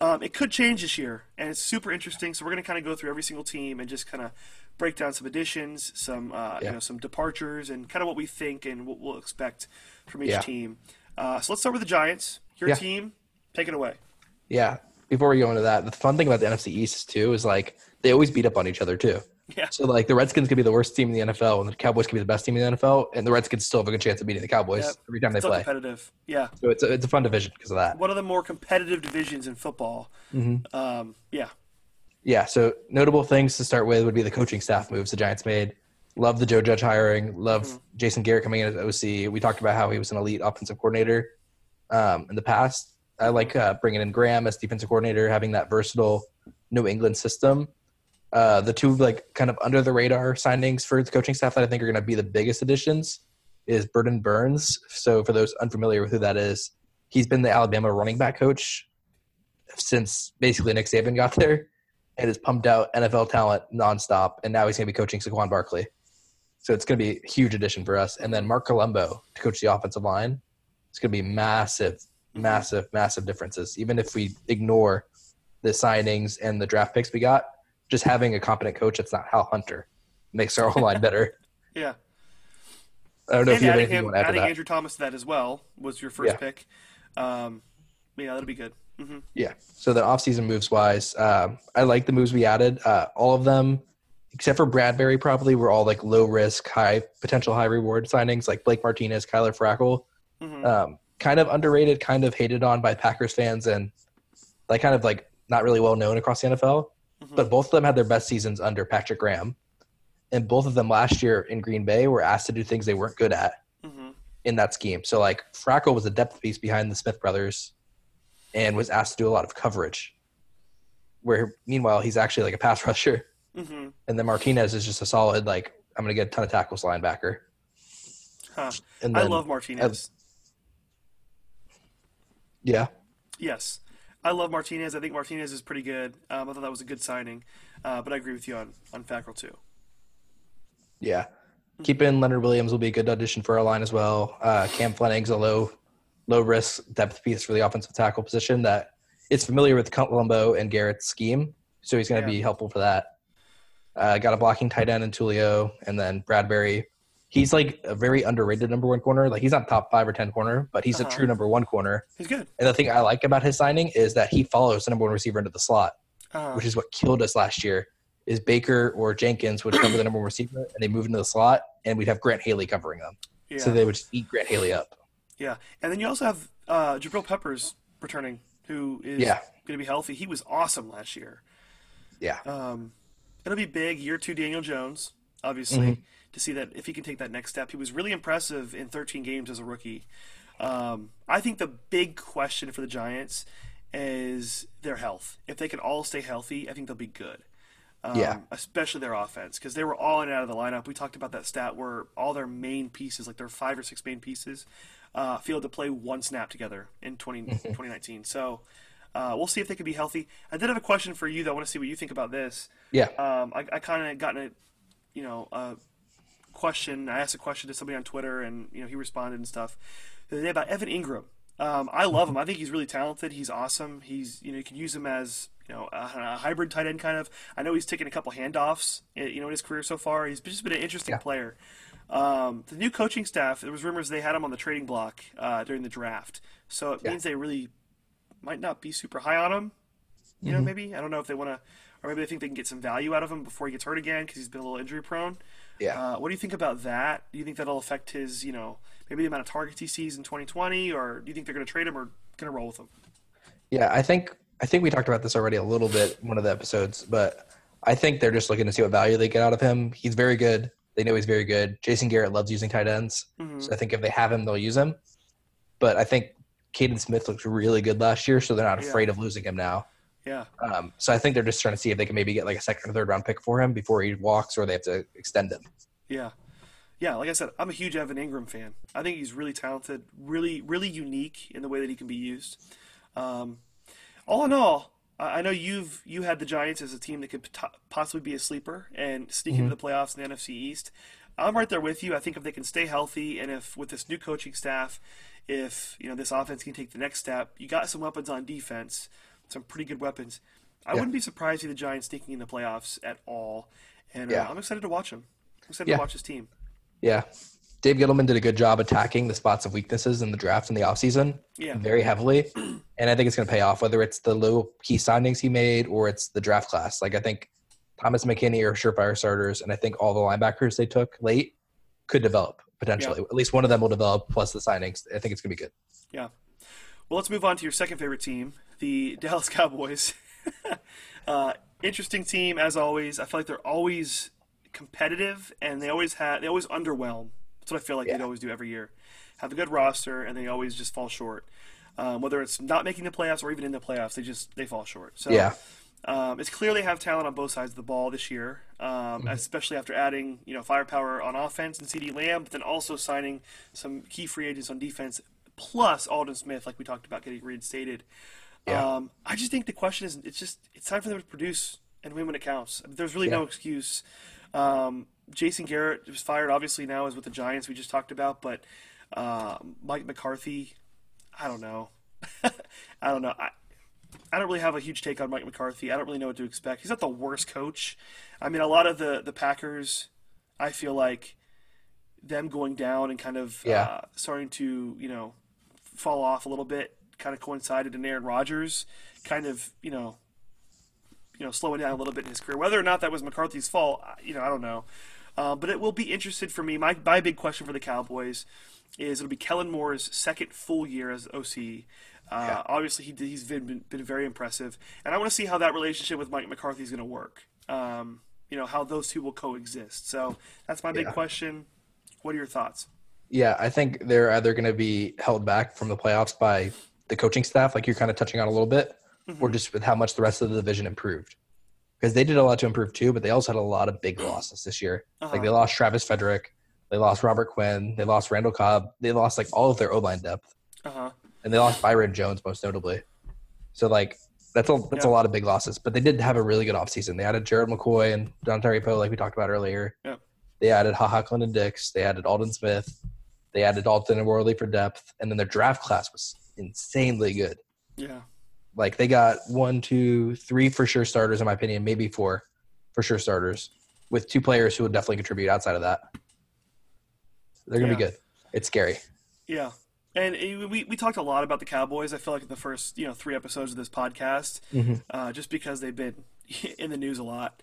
Um, it could change this year, and it's super interesting. So we're going to kind of go through every single team and just kind of break down some additions, some uh, you know some departures, and kind of what we think and what we'll expect from each
Yeah.
team. Uh, so let's start with the Giants. Your
Yeah.
team, take it away.
Yeah. Before we go into that, the fun thing about the NFC East too is like they always beat up on each other too.
Yeah.
So like the Redskins could be the worst team in the NFL, and the Cowboys could be the best team in the NFL, and the Redskins still have a good chance of beating the Cowboys
Yep.
every time they play.
competitive. Yeah.
So it's a, it's a fun division because of that.
one of the more competitive divisions in football.
Mm-hmm.
Um, yeah,
Yeah. So notable things to start with would be the coaching staff moves the Giants made. Love the Joe Judge hiring. Love
Mm-hmm.
Jason Garrett coming in as OC. We talked about how he was an elite offensive coordinator um, in the past. I like uh, bringing in Graham as defensive coordinator, having that versatile New England system. Uh, the two like kind of under the radar signings for the coaching staff that I think are going to be the biggest additions is Burton Burns. So for those unfamiliar with who that is, he's been the Alabama running back coach since basically Nick Saban got there, and has pumped out NFL talent nonstop. And now he's going to be coaching Saquon Barkley. So it's going to be a huge addition for us. And then Marc Colombo to coach the offensive line. It's going to be massive, massive, massive differences. Even if we ignore the signings and the draft picks we got, just having a competent coach that's not Hal Hunter makes our whole line better.
yeah.
I don't know if
And
you have anything you
him,
want to add
adding
that.
Andrew Thomas to that as well was your first
Yeah.
pick. Um, yeah, that'll be good. hmm
Yeah. So the offseason moves wise, um, I like the moves we added. Uh, all of them, except for Bradberry, probably were all like low risk, high potential, high reward signings, like Blake Martinez, Kyler Fackrell.
hmm
Um, kind of underrated, kind of hated on by Packers fans, and like kind of like not really well known across the NFL.
Mhm.
But both of them had their best seasons under Patrick Graham. and both of them last year in Green Bay were asked to do things they weren't good at
hmm
in that scheme. So like Fackrell was a depth piece behind the Smith brothers, and was asked to do a lot of coverage. Where meanwhile he's actually like a pass rusher,
hmm
and then Martinez is just a solid like I'm gonna get a ton of tackles linebacker.
Huh.
And
I love Martinez.
Yeah,
yes, I love Martinez. I think Martinez is pretty good. Um, I thought that was a good signing, uh, but I agree with you on on Fackrell too.
yeah. Keep in Leonard Williams will be a good audition for our line as well. Uh, Cam Fleming's a low low risk depth piece for the offensive tackle position that is familiar with Colombo and Garrett's scheme, so he's going to
Yeah.
be helpful for that. Uh, got a blocking tight end in Tulio, and then Bradbury. He's like a very underrated number one corner. Like he's not top five or ten corner, but he's
Uh-huh.
a true number one corner.
He's good.
And the thing I like about his signing is that he follows the number one receiver into the slot,
Uh,
which is what killed us last year. Is Baker or Jenkins would cover the number one receiver, and they move into the slot, and we'd have Grant Haley covering them.
yeah.
So they would just eat Grant Haley up.
Yeah, and then you also have uh, Jabril Peppers returning, who is
Yeah.
going to be healthy. He was awesome last year.
Yeah.
Um, it'll be big year two Daniel Jones, obviously,
Mm-hmm.
To see that if he can take that next step. He was really impressive in 13 games as a rookie. Um, I think the big question for the Giants is their health. If they can all stay healthy, I think they'll be good. Um,
Yeah.
Especially their offense, because they were all in and out of the lineup. We talked about that stat where all their main pieces, like their five or six main pieces, uh, failed to play one snap together in 20, 2019. So uh, we'll see if they can be healthy. I did have a question for you, though. I want to see what you think about this.
Yeah.
Um, I, I kind of got a, you know, a question. I asked a question to somebody on Twitter, and you know, he responded and stuff the other day about Evan Engram. Um, I love him. I think he's really talented. He's awesome. He's you know you can use him as you know a, a hybrid tight end kind of. I know he's taken a couple handoffs eh, you know in his career so far. He's just been an interesting
Yeah.
player. Um, the new coaching staff. There was rumors they had him on the trading block uh, during the draft, so it
Yeah.
means they really might not be super high on him. You know, maybe I don't know if they want to, or maybe they think they can get some value out of him before he gets hurt again because he's been a little injury prone.
Yeah.
Uh, what do you think about that? Do you think that'll affect his, you know, maybe the amount of targets he sees in 2020, or do you think they're going to trade him or going to roll with him?
Yeah, I think I think we talked about this already a little bit in one of the episodes, but I think they're just looking to see what value they get out of him. He's very good. They know he's very good. Jason Garrett loves using tight ends,
Mhm.
so I think if they have him, they'll use him. But I think Kaden Smith looked really good last year, so they're not
Yeah.
afraid of losing him now.
Yeah,
Um, so I think they're just trying to see if they can maybe get like a second or third round pick for him before he walks, or they have to extend him.
yeah, yeah. Like I said, I'm a huge Evan Engram fan. I think he's really talented, really, really unique in the way that he can be used. Um, all in all, I know you've you had the Giants as a team that could possibly be a sleeper and sneak into the playoffs in the NFC East. I'm right there with you. I think if they can stay healthy and if with this new coaching staff, if you know this offense can take the next step, you got some weapons on defense, some pretty good weapons. I
Yeah.
wouldn't be surprised to see the Giants sneaking in the playoffs at all, and
Yeah.
uh, I'm excited to watch them. I'm excited
Yeah.
to watch this team.
Yeah. Dave Gettleman did a good job attacking the spots of weaknesses in the draft in the offseason
Yeah.
very heavily. And I think it's going to pay off, whether it's the low key signings he made or it's the draft class. Like, I think Thomas McKinney are surefire starters, and I think all the linebackers they took late could develop potentially. At least one of them will develop, plus the signings. I think it's going to be good.
Yeah. Well, let's move on to your second favorite team, the Dallas Cowboys. uh, interesting team as always. I feel like they're always competitive, and they always have they always underwhelm. That's what I feel like
Yeah.
they always do every year. Have a good roster, and they always just fall short. Um, whether it's not making the playoffs or even in the playoffs, they just they fall short. So
Yeah.
um, it's clear they have talent on both sides of the ball this year, um, especially after adding you know firepower on offense and CeeDee Lamb, but then also signing some key free agents on defense, plus Aldon Smith, like we talked about getting reinstated.
Yeah.
Um, I just think the question is, it's just it's time for them to produce and win when it counts. There's really no excuse. Um, Jason Garrett was fired, obviously now is with the Giants we just talked about, but uh, Mike McCarthy, I don't know. I don't know. I, I don't really have a huge take on Mike McCarthy. I don't really know what to expect. He's not the worst coach. I mean, a lot of the the Packers, I feel like them going down and kind of
Yeah.
uh, starting to you know fall off a little bit, kind of coincided in Aaron Rodgers, kind of you know you know slowing down a little bit in his career. Whether or not that was McCarthy's fault, you know, I don't know. Uh, but it will be interested for me. My my big question for the Cowboys is it'll be Kellen Moore's second full year as OC. Uh,
Yeah.
Obviously, he, he's been, been been very impressive, and I want to see how that relationship with Mike McCarthy is going to work. Um, you know how those two will coexist. So that's my big
Yeah.
question. What are your thoughts?
Yeah, I think they're either going to be held back from the playoffs by the coaching staff, like you're kind of touching on a little bit, or just with how much the rest of the division improved. Because they did a lot to improve too, but they also had a lot of big losses this year. Like
Uh-huh.
they lost Travis Frederick, they lost Robert Quinn, they lost Randall Cobb, they lost like all of their O line depth,
Uh huh.
and they lost Byron Jones most notably. So like that's a that's
Yeah.
a lot of big losses. But they did have a really good offseason. They added Gerald McCoy and Dontari Poe, like we talked about earlier.
Yeah.
They added Ha Ha Clinton-Dix. They added Aldon Smith. They added Dalton and Worley for depth, and then their draft class was insanely good.
Yeah.
Like they got one, two, three for sure starters, in my opinion, maybe four for sure starters, with two players who would definitely contribute outside of that. They're gonna be good. It's scary.
Yeah. And uh, we, we talked a lot about the Cowboys. I feel like in the first you know three episodes of this podcast,
Mhm.
uh, just because they've been in the news a lot.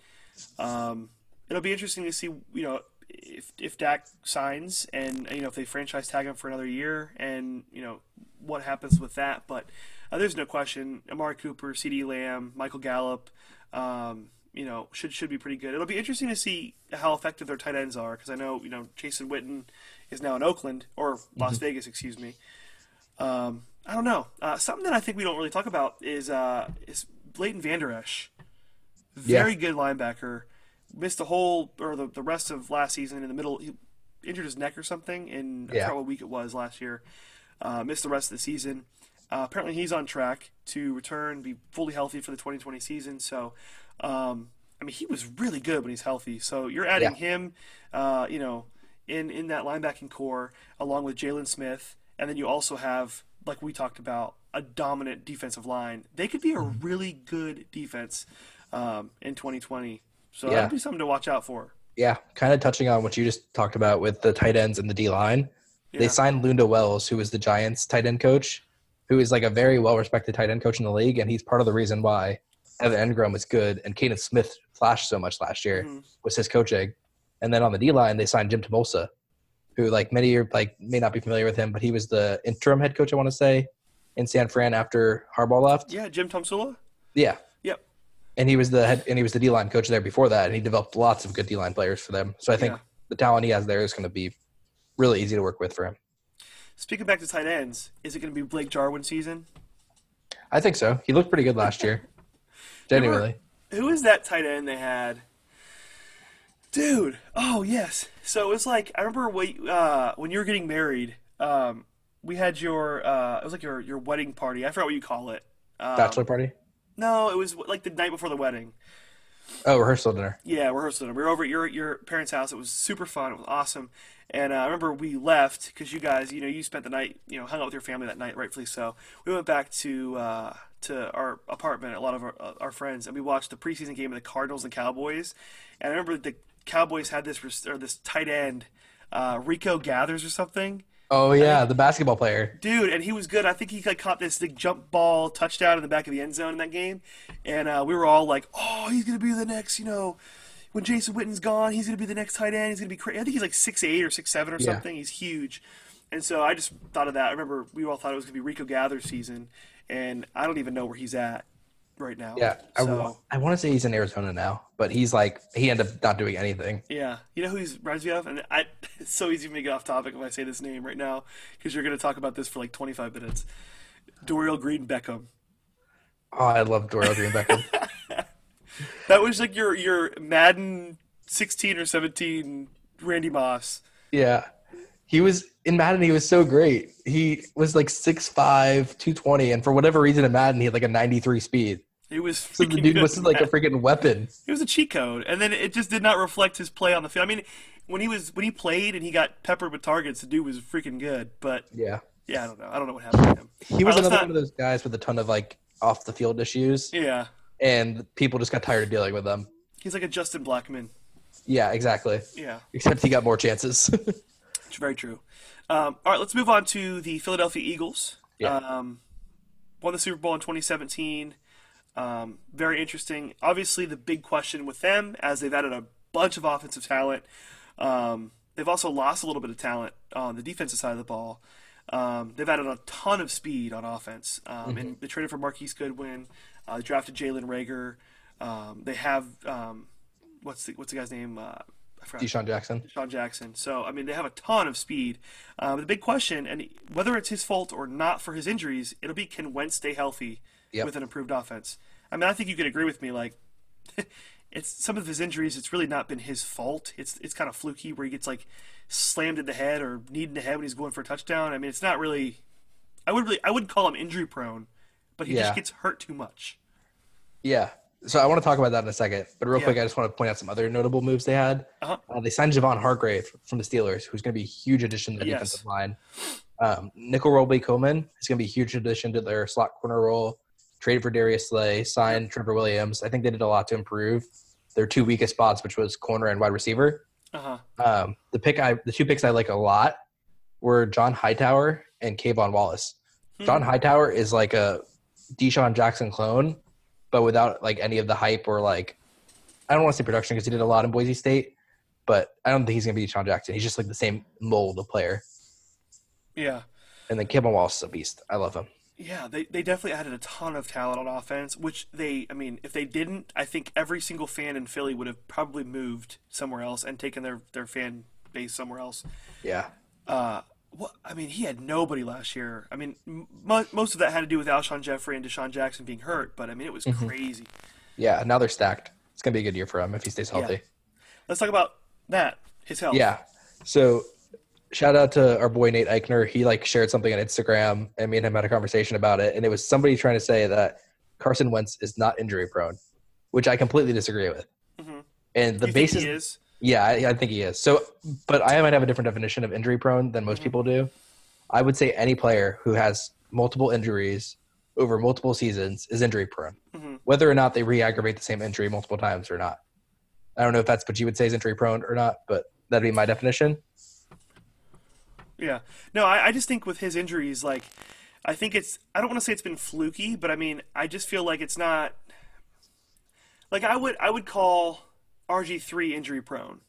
Um, it'll be interesting to see you know if if Dak signs and you know if they franchise tag him for another year and you know what happens with that. But uh, there's no question, Amari Cooper, CeeDee Lamb, Michael Gallup. Um, you know, should should be pretty good. It'll be interesting to see how effective their tight ends are because I know you know Jason Witten is now in Oakland or Las Vegas, excuse me. Um, I don't know. Uh, something that I think we don't really talk about is uh, is Leighton Vander Esch. Very good linebacker. Missed the whole or the, the rest of last season in the middle. He injured his neck or something, and I
Yeah.
forgot what week it was last year. Uh, missed the rest of the season. Uh, apparently, he's on track to return, be fully healthy for the 2020 season. So, um, I mean, he was really good when he's healthy. So you're adding
Yeah.
him, uh, you know, in in that linebacking core along with Jaylon Smith, and then you also have, like we talked about, a dominant defensive line. They could be a
Mm-hmm.
really good defense um, in 2020. So
Yeah.
that'd be something to watch out for.
Yeah, kind of touching on what you just talked about with the tight ends and the D line.
Yeah.
They signed Lunda Wells, who was the Giants tight end coach, who is like a very well respected tight end coach in the league, and he's part of the reason why Evan Engram was good and Kaden Smith flashed so much last year
Mhm.
was his coaching. And then on the D line, they signed Jim Tomsula, who like many are like may not be familiar with him, but he was the interim head coach, I want to say, in San Fran after Harbaugh left.
Yeah, Jim Tomsula.
Yeah. And he was the head, and he was the D line coach there before that, and he developed lots of good D line players for them. So I think
Yeah.
the talent he has there is going to be really easy to work with for him.
Speaking back to tight ends, is it going to be Blake Jarwin season?
I think so. He looked pretty good last year. Genuinely.
Who is that tight end they had? Dude, oh yes. So it was like I remember when, uh, when you were getting married. Um, we had your uh, it was like your your wedding party. I forgot what you call it. Um,
Bachelor party?
No, it was like the night before the wedding.
Oh, rehearsal dinner.
Yeah, rehearsal. dinner. We were over at your your parents' house. It was super fun. It was awesome. And uh, I remember we left because you guys, you know, you spent the night, you know, hung out with your family that night, rightfully so. We went back to uh, to our apartment, a lot of our, uh, our friends, and we watched the preseason game of the Cardinals and Cowboys. And I remember the Cowboys had this res- or this tight end, uh, Rico Gathers or something.
Oh yeah, the basketball player.
Dude, and he was good. I think he like caught this big jump ball touchdown in the back of the end zone in that game, and uh, we were all like, "Oh, he's gonna be the next." You know, when Jason Witten's gone, he's gonna be the next tight end. He's gonna be crazy. I think he's like six eight or six seven or
Yeah.
something. He's huge, and so I just thought of that. I remember we all thought it was gonna be Rico Gather's season, and I don't even know where he's at right now.
Yeah, I,
So
I want to say he's in Arizona now, but he's like he ended up not doing anything.
yeah, you know who he reminds me of, and I it's so easy for me to get off topic if I say this name right now because you're gonna talk about this for like 25 minutes. Dorial Green Beckham.
Oh, I love Dorial Green Beckham.
That was like your your Madden 16 or 17 Randy Moss.
yeah, he was in Madden. He was so great. He was like 6'5", 220, and for whatever reason in Madden, he had like a ninety three speed.
It was
So the dude was like a freaking weapon.
It was a cheat code, and then it just did not reflect his play on the field. I mean, when he was when he played and he got peppered with targets, the dude was freaking good. But
Yeah,
yeah, I don't know. I don't know what happened to him.
he was
right,
another
not-
one of those guys with a ton of like off the field issues,
Yeah,
and people just got tired of dealing with them.
he's like a Justin Blackmon.
Yeah, exactly.
Yeah,
Except he got more chances.
it's very true. Um, all right, let's move on to the Philadelphia Eagles.
Yeah.
Um, won the Super Bowl in 2017. Um, very interesting. Obviously, the big question with them, as they've added a bunch of offensive talent, um, they've also lost a little bit of talent on the defensive side of the ball. Um, they've added a ton of speed on offense, um, and they traded for Marquise Goodwin. Uh, they drafted Jalen Reagor. Um, they have um, what's the what's the guy's name? Uh, I forgot.
DeSean Jackson.
DeSean Jackson. So I mean, they have a ton of speed. Uh, the big question, and whether it's his fault or not for his injuries, it'll be can Wentz stay healthy
Yep.
with an improved offense? I mean, I think you could agree with me. Like, it's some of his injuries. It's really not been his fault. It's it's kind of fluky where he gets like slammed in the head or kneed in the head when he's going for a touchdown. I mean, it's not really. I would really I wouldn't call him injury prone, but he
Yeah.
just gets hurt too much.
Yeah. So I want to talk about that in a second. But real
Yeah.
quick, I just want to point out some other notable moves they had.
Uh-huh.
Uh, they signed Javon Hargrave from the Steelers, who's going to be a huge addition to the
Yes.
defensive line. Um, Nickell Robey-Coleman is going to be a huge addition to their slot corner role. Traded for Darius Slay, signed Trevor Williams. I think they did a lot to improve their two weakest spots, which was corner and wide receiver.
Uh huh.
Um, the pick I, the two picks I like a lot were John Hightower and K'Von Wallace.
Hmm.
John Hightower is like a DeSean Jackson clone, but without like any of the hype or like I don't want to say production because he did a lot in Boise State, but I don't think he's gonna be DeSean Jackson. He's just like the same mold of player.
Yeah.
And then K'Von Wallace is a beast. I love him.
Yeah, they, they definitely added a ton of talent on offense, which they, I mean, if they didn't, I think every single fan in Philly would have probably moved somewhere else and taken their, their fan base somewhere else.
Yeah.
Uh, what, I mean, he had nobody last year. I mean, m- most of that had to do with Alshon Jeffery and DeSean Jackson being hurt, but I mean, it was crazy.
Yeah. Now they're stacked. It's gonna be a good year for him if he stays healthy.
Let's talk about that, his health.
Yeah. So shout out to our boy Nate Eichner. He like shared something on Instagram and me and him had a conversation about it. And it was somebody trying to say that Carson Wentz is not injury prone, which I completely disagree with.
Mhm.
And the
You
basis,
he is?
yeah, I, I think he is. So, but I might have a different definition of injury prone than most
Mhm.
people do. I would say any player who has multiple injuries over multiple seasons is injury prone,
Mhm.
whether or not they re-aggravate the same injury multiple times or not. I don't know if that's what you would say is injury prone or not, but that'd be my definition.
Yeah. No, I, I just think with his injuries, like, I think it's, I don't want to say it's been fluky, but I mean, I just feel like it's not, like, I would, I would call RG3 injury prone.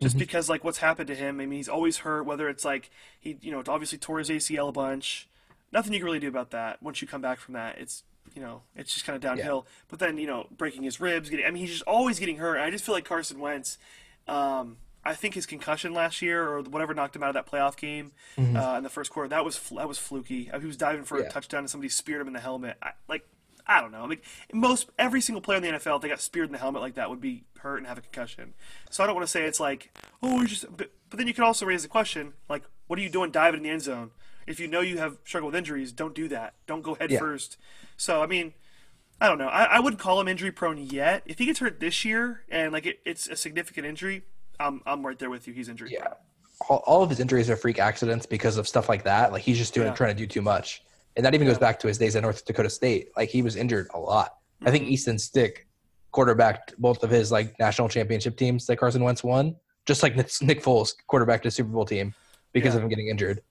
Just
Mhm.
because, like, what's happened to him, I mean, he's always hurt, whether it's like, he, you know, obviously tore his ACL a bunch. Nothing you can really do about that once you come back from that. It's, you know, it's just kind of downhill. But then, you know, breaking his ribs, getting, I mean, he's just always getting hurt. I just feel like Carson Wentz, um, I think his concussion last year or whatever knocked him out of that playoff game uh, in the first quarter that was that was fluky. Uh, He was diving for
Yeah.
a touchdown and somebody speared him in the helmet. I, like I don't know. Like most every single player in the NFL, if they got speared in the helmet like that, would be hurt and have a concussion. So I don't want to say it's like oh, just. But, but then you could also raise the question like, what are you doing diving in the end zone? If you know you have struggled with injuries, don't do that. Don't go head
Yeah.
first. So I mean. I don't know. I, I wouldn't call him injury prone yet. If he gets hurt this year and like it, it's a significant injury, I'm I'm right there with you. He's injured.
Yeah. All, all of his injuries are freak accidents because of stuff like that. Like he's just doing
Yeah.
trying to do too much. And that even goes back to his days at North Dakota State. Like he was injured a lot. I think
Mhm.
Easton Stick quarterbacked both of his like national championship teams that Carson Wentz won, just like Nick Nick Foles quarterbacked his Super Bowl team because
Yeah.
of him getting injured.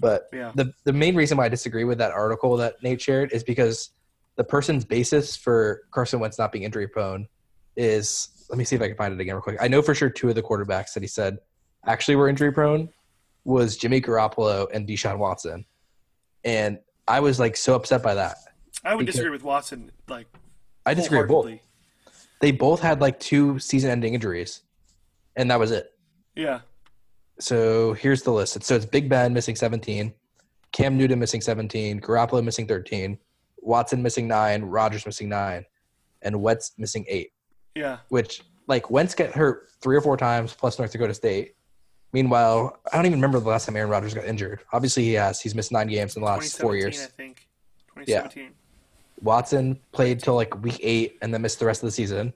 But
Yeah.
the the main reason why I disagree with that article that Nate shared is because the person's basis for Carson Wentz not being injury prone is let me see if I can find it again real quick. I know for sure two of the quarterbacks that he said actually were injury prone was Jimmy Garoppolo and Deshaun Watson. And I was like so upset by that.
I would disagree with Watson. Like
I disagree with both. They both had like two season ending injuries. And that was it.
Yeah,
So here's the list. So it's Big Ben missing 17, Cam Newton missing 17, Garoppolo missing 13, Watson missing nine, Rodgers missing nine, and Wentz missing eight.
Yeah,
Which like Wentz get hurt three or four times plus North Dakota State. Meanwhile, I don't even remember the last time Aaron Rodgers got injured. Obviously, he has. He's missed nine games in the last four years.
I think. 2017.
Watson played till like week eight and then missed the rest of the season.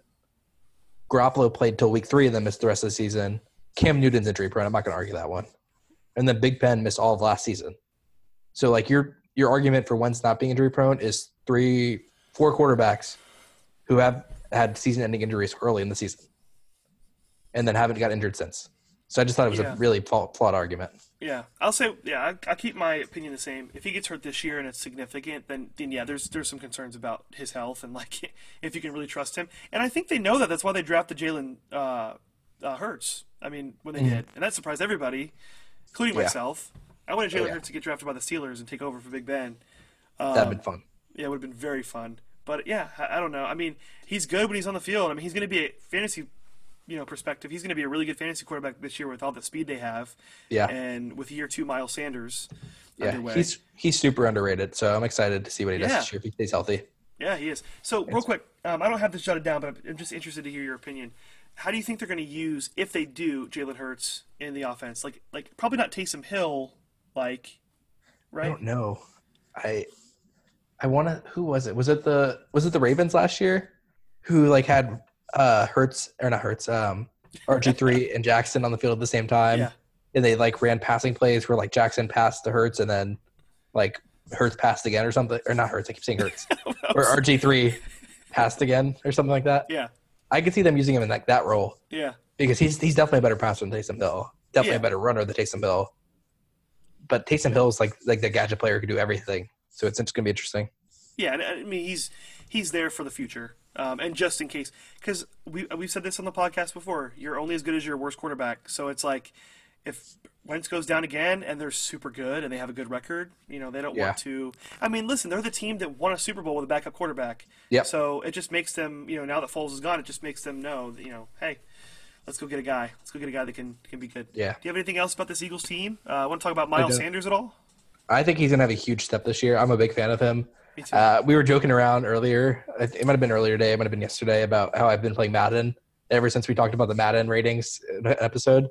Garoppolo played till week three and then missed the rest of the season. Cam Newton's injury prone. I'm not going to argue that one. And then Big Ben missed all of last season. So like your your argument for Wentz not being injury prone is three, four quarterbacks who have had season ending injuries early in the season, and then haven't got injured since. So I just thought it was
Yeah.
a really flawed, flawed argument.
Yeah, I'll say yeah. I, I keep my opinion the same. If he gets hurt this year and it's significant, then then yeah, there's there's some concerns about his health and like if you can really trust him. And I think they know that. That's why they drafted Jalen uh, uh, Hurts. I mean, when they
Mhm.
did, and that surprised everybody, including
Yeah.
myself. I wanted
Oh,
Jalen
yeah.
Hurts to get drafted by the Steelers and take over for Big Ben. Um,
That'd been fun.
Yeah, it would have been very fun. But yeah, I, I don't know. I mean, he's good when he's on the field. I mean, he's going to be a fantasy, you know, perspective. He's going to be a really good fantasy quarterback this year with all the speed they have.
Yeah.
And with year two, Miles Sanders.
Yeah,
underway.
he's he's super underrated. So I'm excited to see what he does this year if he stays healthy.
Yeah, he is. So, real quick, um, I don't have this jotted down, but I'm just interested to hear your opinion. How do you think they're going to use, if they do, Jalen Hurts in the offense? Like, like probably not Taysom Hill, like, right?
I don't know. I I want to. Who was it? Was it the was it the Ravens last year who like had uh Hurts or not Hurts um RG three and Jackson on the field at the same time,
Yeah.
and they like ran passing plays where like Jackson passed to Hurts and then like Hurts passed again or something or not Hurts. I keep saying Hurts or RG three passed again or something like that.
Yeah,
I could see them using him in like that role
yeah,
because he's he's definitely a better passer than Taysom Hill. Definitely
Yeah.
a better runner than Taysom Hill. But Taysom Hill's like like the gadget player who can do everything. So it's just gonna be interesting.
yeah. I mean, he's he's there for the future, um, and just in case, because we we've said this on the podcast before. You're only as good as your worst quarterback. So it's like if Wentz goes down again and they're super good and they have a good record, you know, they don't
Yeah.
want to. I mean, listen, they're the team that won a Super Bowl with a backup quarterback.
Yep.
So it just makes them, you know, now that Foles is gone, it just makes them know, that, you know, hey, let's go get a guy. Let's go get a guy that can can be good.
Yeah.
Do you have anything else about this Eagles team? Uh, I want to talk about Miles. Sanders at all?
I think he's gonna have a huge step this year. I'm a big fan of him.
Me too.
Uh, we were joking around earlier. It might have been earlier today. It might have been yesterday about how I've been playing Madden ever since we talked about the Madden ratings episode.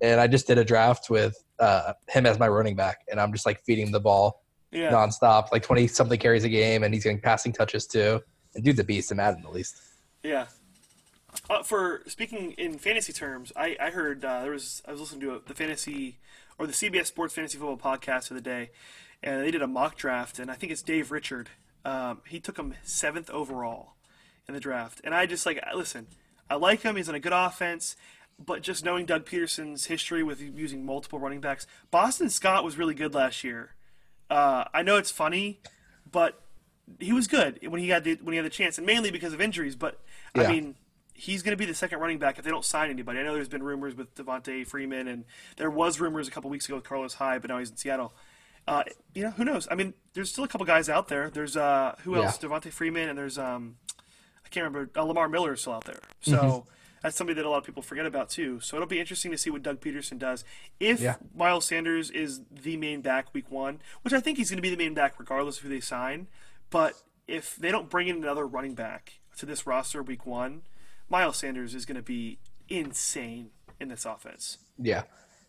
And I just did a draft with uh, him as my running back, and I'm just like feeding the ball
yeah.
nonstop, like 20 something carries a game, and he's getting passing touches too. And dude's a beast in Madden at least.
Yeah. Uh, for speaking in fantasy terms, I, I heard uh, there was I was listening to a, the fantasy or the CBS Sports Fantasy Football podcast for the day, and they did a mock draft, and I think it's Dave Richard. Um, he took him seventh overall in the draft, and I just like listen. I like him. He's on a good offense, but just knowing Doug Pederson's history with using multiple running backs, Boston Scott was really good last year. Uh, I know it's funny, but he was good when he had the when he had the chance, and mainly because of injuries. But I mean, he's going to be the second running back if they don't sign anybody. I know there's been rumors with Devonta Freeman, and there was rumors a couple weeks ago with Carlos Hyde, but now he's in Seattle. Uh, you know, who knows? I mean, there's still a couple guys out there. There's uh, who
Yeah.
else? Devonta Freeman, and there's um, I can't remember. Uh, Lamar Miller is still out there. So.
Mm-hmm.
That's somebody that a lot of people forget about too. So it'll be interesting to see what Doug Pederson does. If
Yeah.
Miles Sanders is the main back week one, which I think he's going to be the main back regardless of who they sign. But if they don't bring in another running back to this roster week one, Miles Sanders is going to be insane in this offense.
Yeah.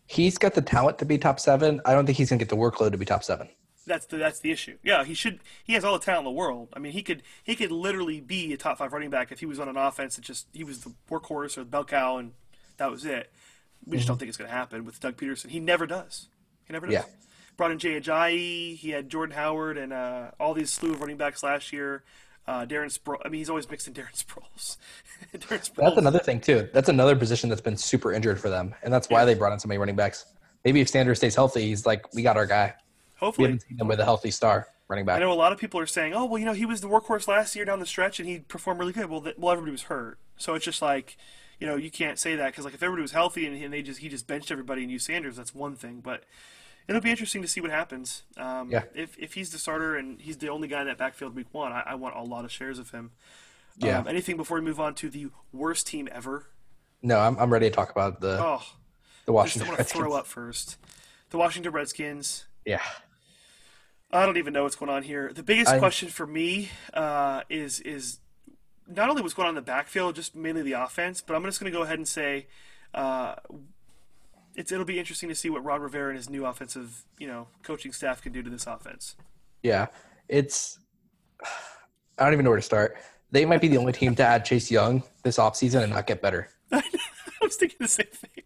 He's got the talent to be top seven. I don't think he's gonna get the workload to be top seven.
That's the that's the issue. Yeah, he should. He has all the talent in the world. I mean, he could he could literally be a top five running back if he was on an offense that just he was the workhorse or the bell cow and that was it. We just don't think it's going to happen with Doug Pederson. He never does. He never does.
Yeah.
Brought in Jay Ajayi. He had Jordan Howard and uh, all these slew of running backs last year. Uh, Darren Sproles. I mean, he's always mixing in Darren Sproles. Darren Sproles.
That's another thing too. That's another position that's been super injured for them, and that's why they brought in so many running backs. Maybe if Sanders stays healthy, he's like, we got our guy. We
Hopefully,
haven't seen him with a healthy star running back.
I know a lot of people are saying, "Oh, well, you know, he was the workhorse last year down the stretch, and he performed really good." Well, th- well, everybody was hurt, so it's just like, you know, you can't say that because like if everybody was healthy and, and they just he just benched everybody and used Sanders, that's one thing. But it'll be interesting to see what happens. Um,
Yeah.
If if he's the starter and he's the only guy in that backfield week one, I, I want a lot of shares of him.
Yeah.
Um, anything before we move on to the worst team ever?
No, I'm, I'm ready to talk about the
Oh,
the Washington.
I just want to throw up first. The Washington Redskins.
Yeah,
I don't even know what's going on here. The biggest
I-
question for me uh, is is not only what's going on in the backfield, just mainly the offense. But I'm just going to go ahead and say uh, it's it'll be interesting to see what Ron Rivera and his new offensive you know coaching staff can do to this offense.
yeah. It's I don't even know where to start. They might be the only team to add Chase Young this offseason and not get better.
I was thinking the same thing.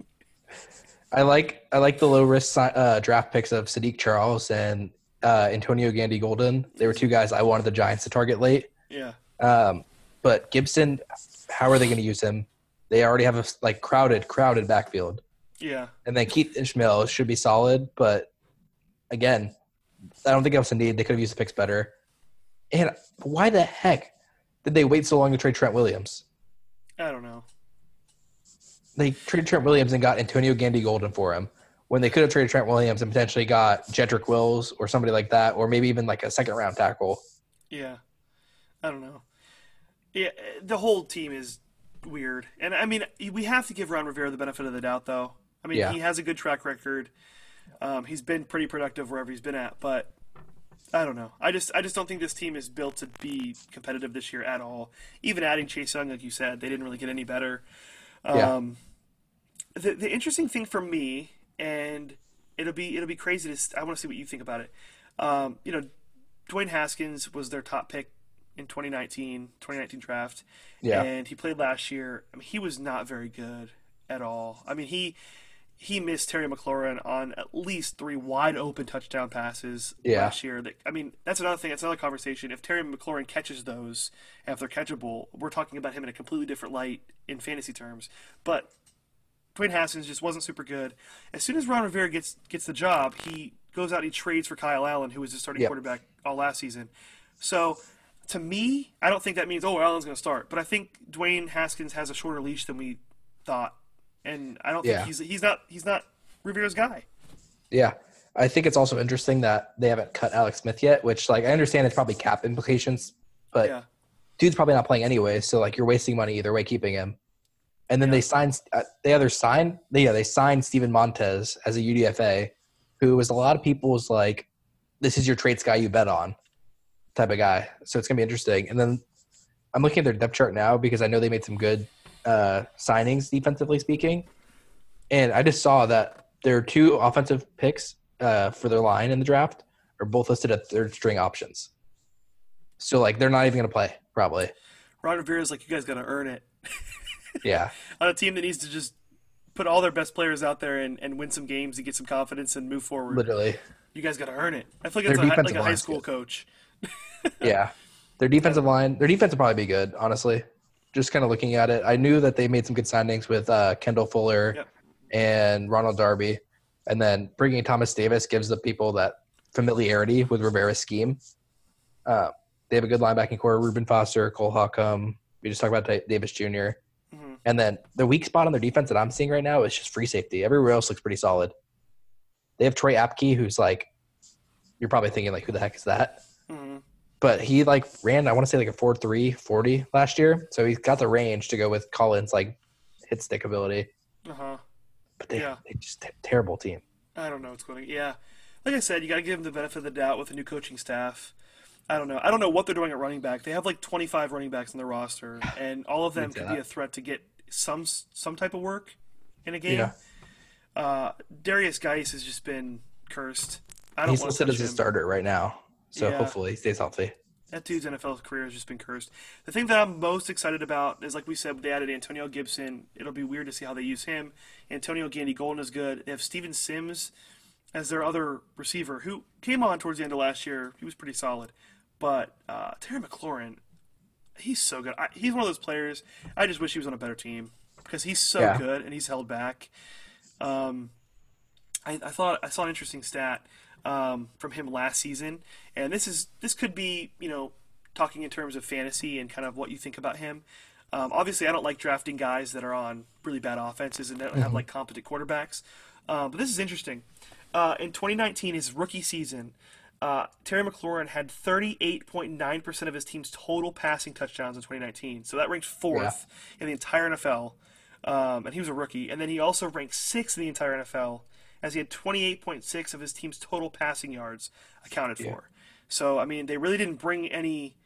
I like I like the low risk uh, draft picks of Saahdiq Charles and uh, Antonio Gandy Golden. They were two guys I wanted the Giants to target late.
Yeah,
Um, but Gibson, how are they going to use him? They already have a like crowded, crowded backfield,
yeah,
and then Keith Ismael should be solid. But again, I don't think that was a need. They could have used the picks better. And why the heck did they wait so long to trade Trent Williams?
I don't know.
They traded Trent Williams and got Antonio Gandy Golden for him when they could have traded Trent Williams and potentially got Jedrick Wills or somebody like that, or maybe even like a second round tackle.
Yeah, I don't know. Yeah, the whole team is weird, and I mean, we have to give Ron Rivera the benefit of the doubt, though. I mean,
Yeah.
he has a good track record. Um, he's been pretty productive wherever he's been at, but I don't know. I just I just don't think this team is built to be competitive this year at all. Even adding Chase Young, like you said, they didn't really get any better.
Yeah.
Um, the the interesting thing for me, and it'll be it'll be crazy to I want to see what you think about it. Um, you know, Dwayne Haskins was their top pick in 2019 2019 draft,
Yeah.
and he played last year. I mean, he was not very good at all. I mean, he he missed Terry McLaurin on at least three wide open touchdown passes
Yeah.
last year. That I mean, that's another thing. That's another conversation. If Terry McLaurin catches those, if they're catchable, we're talking about him in a completely different light in fantasy terms. But Dwayne Haskins just wasn't super good. As soon as Ron Rivera gets gets the job, he goes out and he trades for Kyle Allen, who was the starting
Yep.
quarterback all last season. So to me, I don't think that means oh Allen's going to start, but I think Dwayne Haskins has a shorter leash than we thought, and I don't
Yeah.
think he's he's not he's not Rivera's guy.
Yeah. I think it's also interesting that they haven't cut Alex Smith yet, which like I understand it's probably cap implications, but
Yeah,
dude's probably not playing anyway, so like you're wasting money either way keeping him. And then
Yeah.
they signed uh, they either signed they, yeah, they signed Steven Montez as a UDFA, who was a lot of people's like this is your traits guy you bet on type of guy. So it's gonna be interesting. And then I'm looking at their depth chart now because I know they made some good uh, signings defensively speaking. And I just saw that their two offensive picks uh, for their line in the draft are both listed at third string options. So like they're not even gonna play probably.
Ron Rivera's like you guys got to earn it
Yeah.
on a team that needs to just put all their best players out there and, and win some games and get some confidence and move forward.
Literally.
You guys got to earn it. I feel like
Their
that's a, like a high school
good.
coach.
Yeah. Their defensive line, their defense will probably be good, honestly. Just kind of looking at it. I knew that they made some good signings with uh, Kendall Fuller
Yep.
and Ronald Darby. And then bringing Thomas Davis gives the people that familiarity with Rivera's scheme. Uh, they have a good linebacking core Reuben Foster, Cole Holcomb. We just talked about Davis Jr.
Mhm.
And then the weak spot on their defense that I'm seeing right now is just free safety. Everywhere else looks pretty solid. They have Troy Apke, who's like, you're probably thinking, like, who the heck is that?
Mhm.
But he like ran I want to say like a 4-3 40 last year. So he's got the range to go with Collins like hit stick ability.
Uh-huh.
But they
Yeah.
they just a terrible team.
I don't know what's going on. Yeah. Like I said, you got to give them the benefit of the doubt with the new coaching staff. I don't know. I don't know what they're doing at running back. They have like 25 running backs on their roster, and all of them could be a threat to get some some type of work in a game.
Yeah.
Uh, Derrius Guice has just been cursed. I don't
He's listed as a starter right now. So
Yeah.
hopefully he stays healthy.
That dude's NFL career has just been cursed. The thing that I'm most excited about is, like we said, they added Antonio Gibson. It'll be weird to see how they use him. Antonio Gandy Golden is good. They have Steven Sims as their other receiver, who came on towards the end of last year. He was pretty solid. But uh, Terry McLaurin, he's so good. I, he's one of those players. I just wish he was on a better team because he's so
Yeah.
good and he's held back. Um, I, I thought I saw an interesting stat um, from him last season, and this is this could be you know talking in terms of fantasy and kind of what you think about him. Um, obviously, I don't like drafting guys that are on really bad offenses and don't have like competent quarterbacks. Uh, but this is interesting. Uh, in 2019, his rookie season, uh, Terry McLaurin had 38.9% of his team's total passing touchdowns in 2019. So that ranked fourth in the entire NFL. Um, and he was a rookie. And then he also ranked sixth in the entire NFL as he had 28.6 of his team's total passing yards accounted for. So, I mean, they really didn't bring any,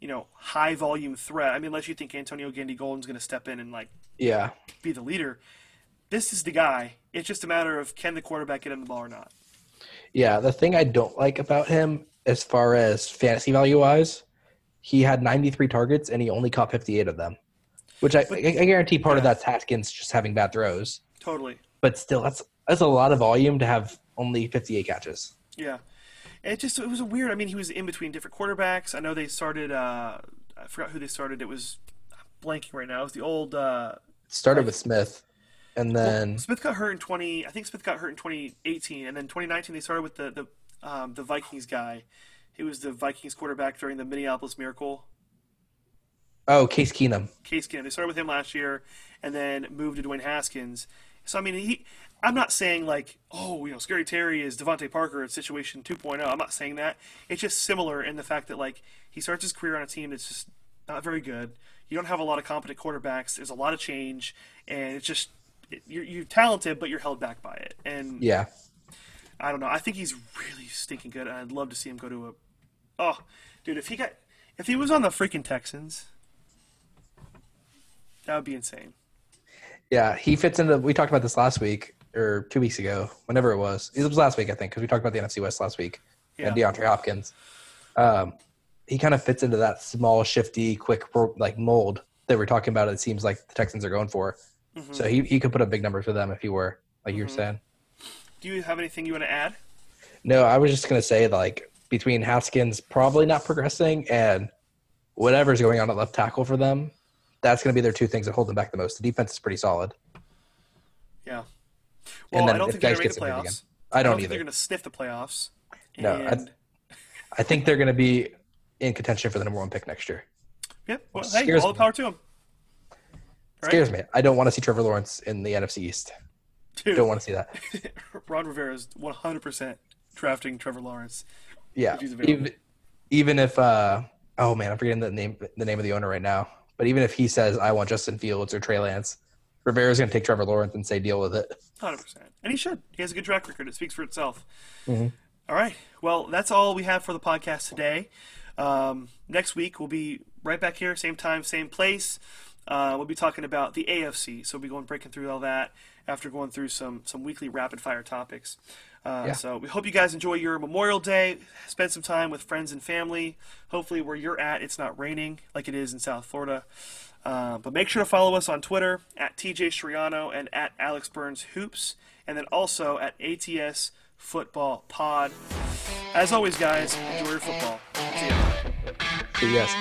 you know, high volume threat. I mean, unless you think Antonio Gandy Golden's going to step in and, like,
Yeah.
be the leader. This is the guy. It's just a matter of can the quarterback get him the ball or not.
Yeah. The thing I don't like about him as far as fantasy value wise, he had 93 targets and he only caught 58 of them. Which I, I, I guarantee part of that's Haskins just having bad throws.
Totally.
But still that's that's a lot of volume to have only 58 catches.
Yeah. It just it was a weird. I mean, he was in between different quarterbacks. I know they started. Uh, I forgot who they started. It was I'm blanking right now. It was the old. Uh,
Started with Smith and then
Smith got hurt in 20. I think Smith got hurt in 2018, and then 2019 they started with the the um, the Vikings guy. He was the Vikings quarterback during the Minneapolis Miracle.
oh Case Keenum.
Case Keenum. They started with him last year, and then moved to Dwayne Haskins. So I mean, he. I'm not saying like, oh, you know, Scary Terry is DeVante Parker at Situation 2.0. I'm not saying that. It's just similar in the fact that like he starts his career on a team that's just not very good. You don't have a lot of competent quarterbacks. There's a lot of change, and it's just you're, you're talented, but you're held back by it. And
Yeah.
I don't know. I think he's really stinking good. and I'd love to see him go to a. Oh, dude, if he got, if he was on the freaking Texans, that would be insane.
Yeah, he fits into. We talked about this last week or two weeks ago, whenever it was. It was last week, I think, because we talked about the NFC West last week and
Yeah.
DeAndre Hopkins. Um, he kind of fits into that small, shifty, quick like mold that we're talking about. It seems like the Texans are going for.
Mm-hmm.
So he he could put up big numbers for them if he were like you were
Mhm.
saying.
Do you have anything you want to add?
No, I was just gonna say like between Haskins probably not progressing and whatever's going on at left tackle for them, that's gonna be their two things that hold them back the most. The defense is pretty solid.
Yeah.
And
Well,
then
I don't
if
think they're
Dice
going to make
gets
the playoffs.
I don't,
think
either.
they're going to sniff the playoffs.
No, I-
And,
I think they're gonna be in contention for the number one pick next year.
Yep. Well, hey,
Scares
all the power to them. Right?
Scares me. I don't want to see Trevor Lawrence in the NFC East.
Dude,
Don't want to see that.
Ron Rivera is 100% drafting Trevor Lawrence.
Yeah.
If he's available.
Even, even if uh oh man, I'm forgetting the name the name of the owner right now. But even if he says I want Justin Fields or Trey Lance, Rivera's gonna take Trevor Lawrence and say deal with it.
100%. And he should. He has a good track record. It speaks for itself.
Mhm.
All right. Well, that's all we have for the podcast today. Um, next week, we'll be right back here, same time, same place. Uh, we'll be talking about the AFC. So we'll be going breaking through all that after going through some, some weekly rapid fire topics. Uh,
Yeah.
So we hope you guys enjoy your Memorial Day. Spend some time with friends and family. Hopefully, where you're at, it's not raining like it is in South Florida. Uh, but make sure to follow us on Twitter at TJ Shriano and at Alex Burns Hoops, and then also at ATS Football Pod. As always, guys, enjoy your football. See ya.
So yes.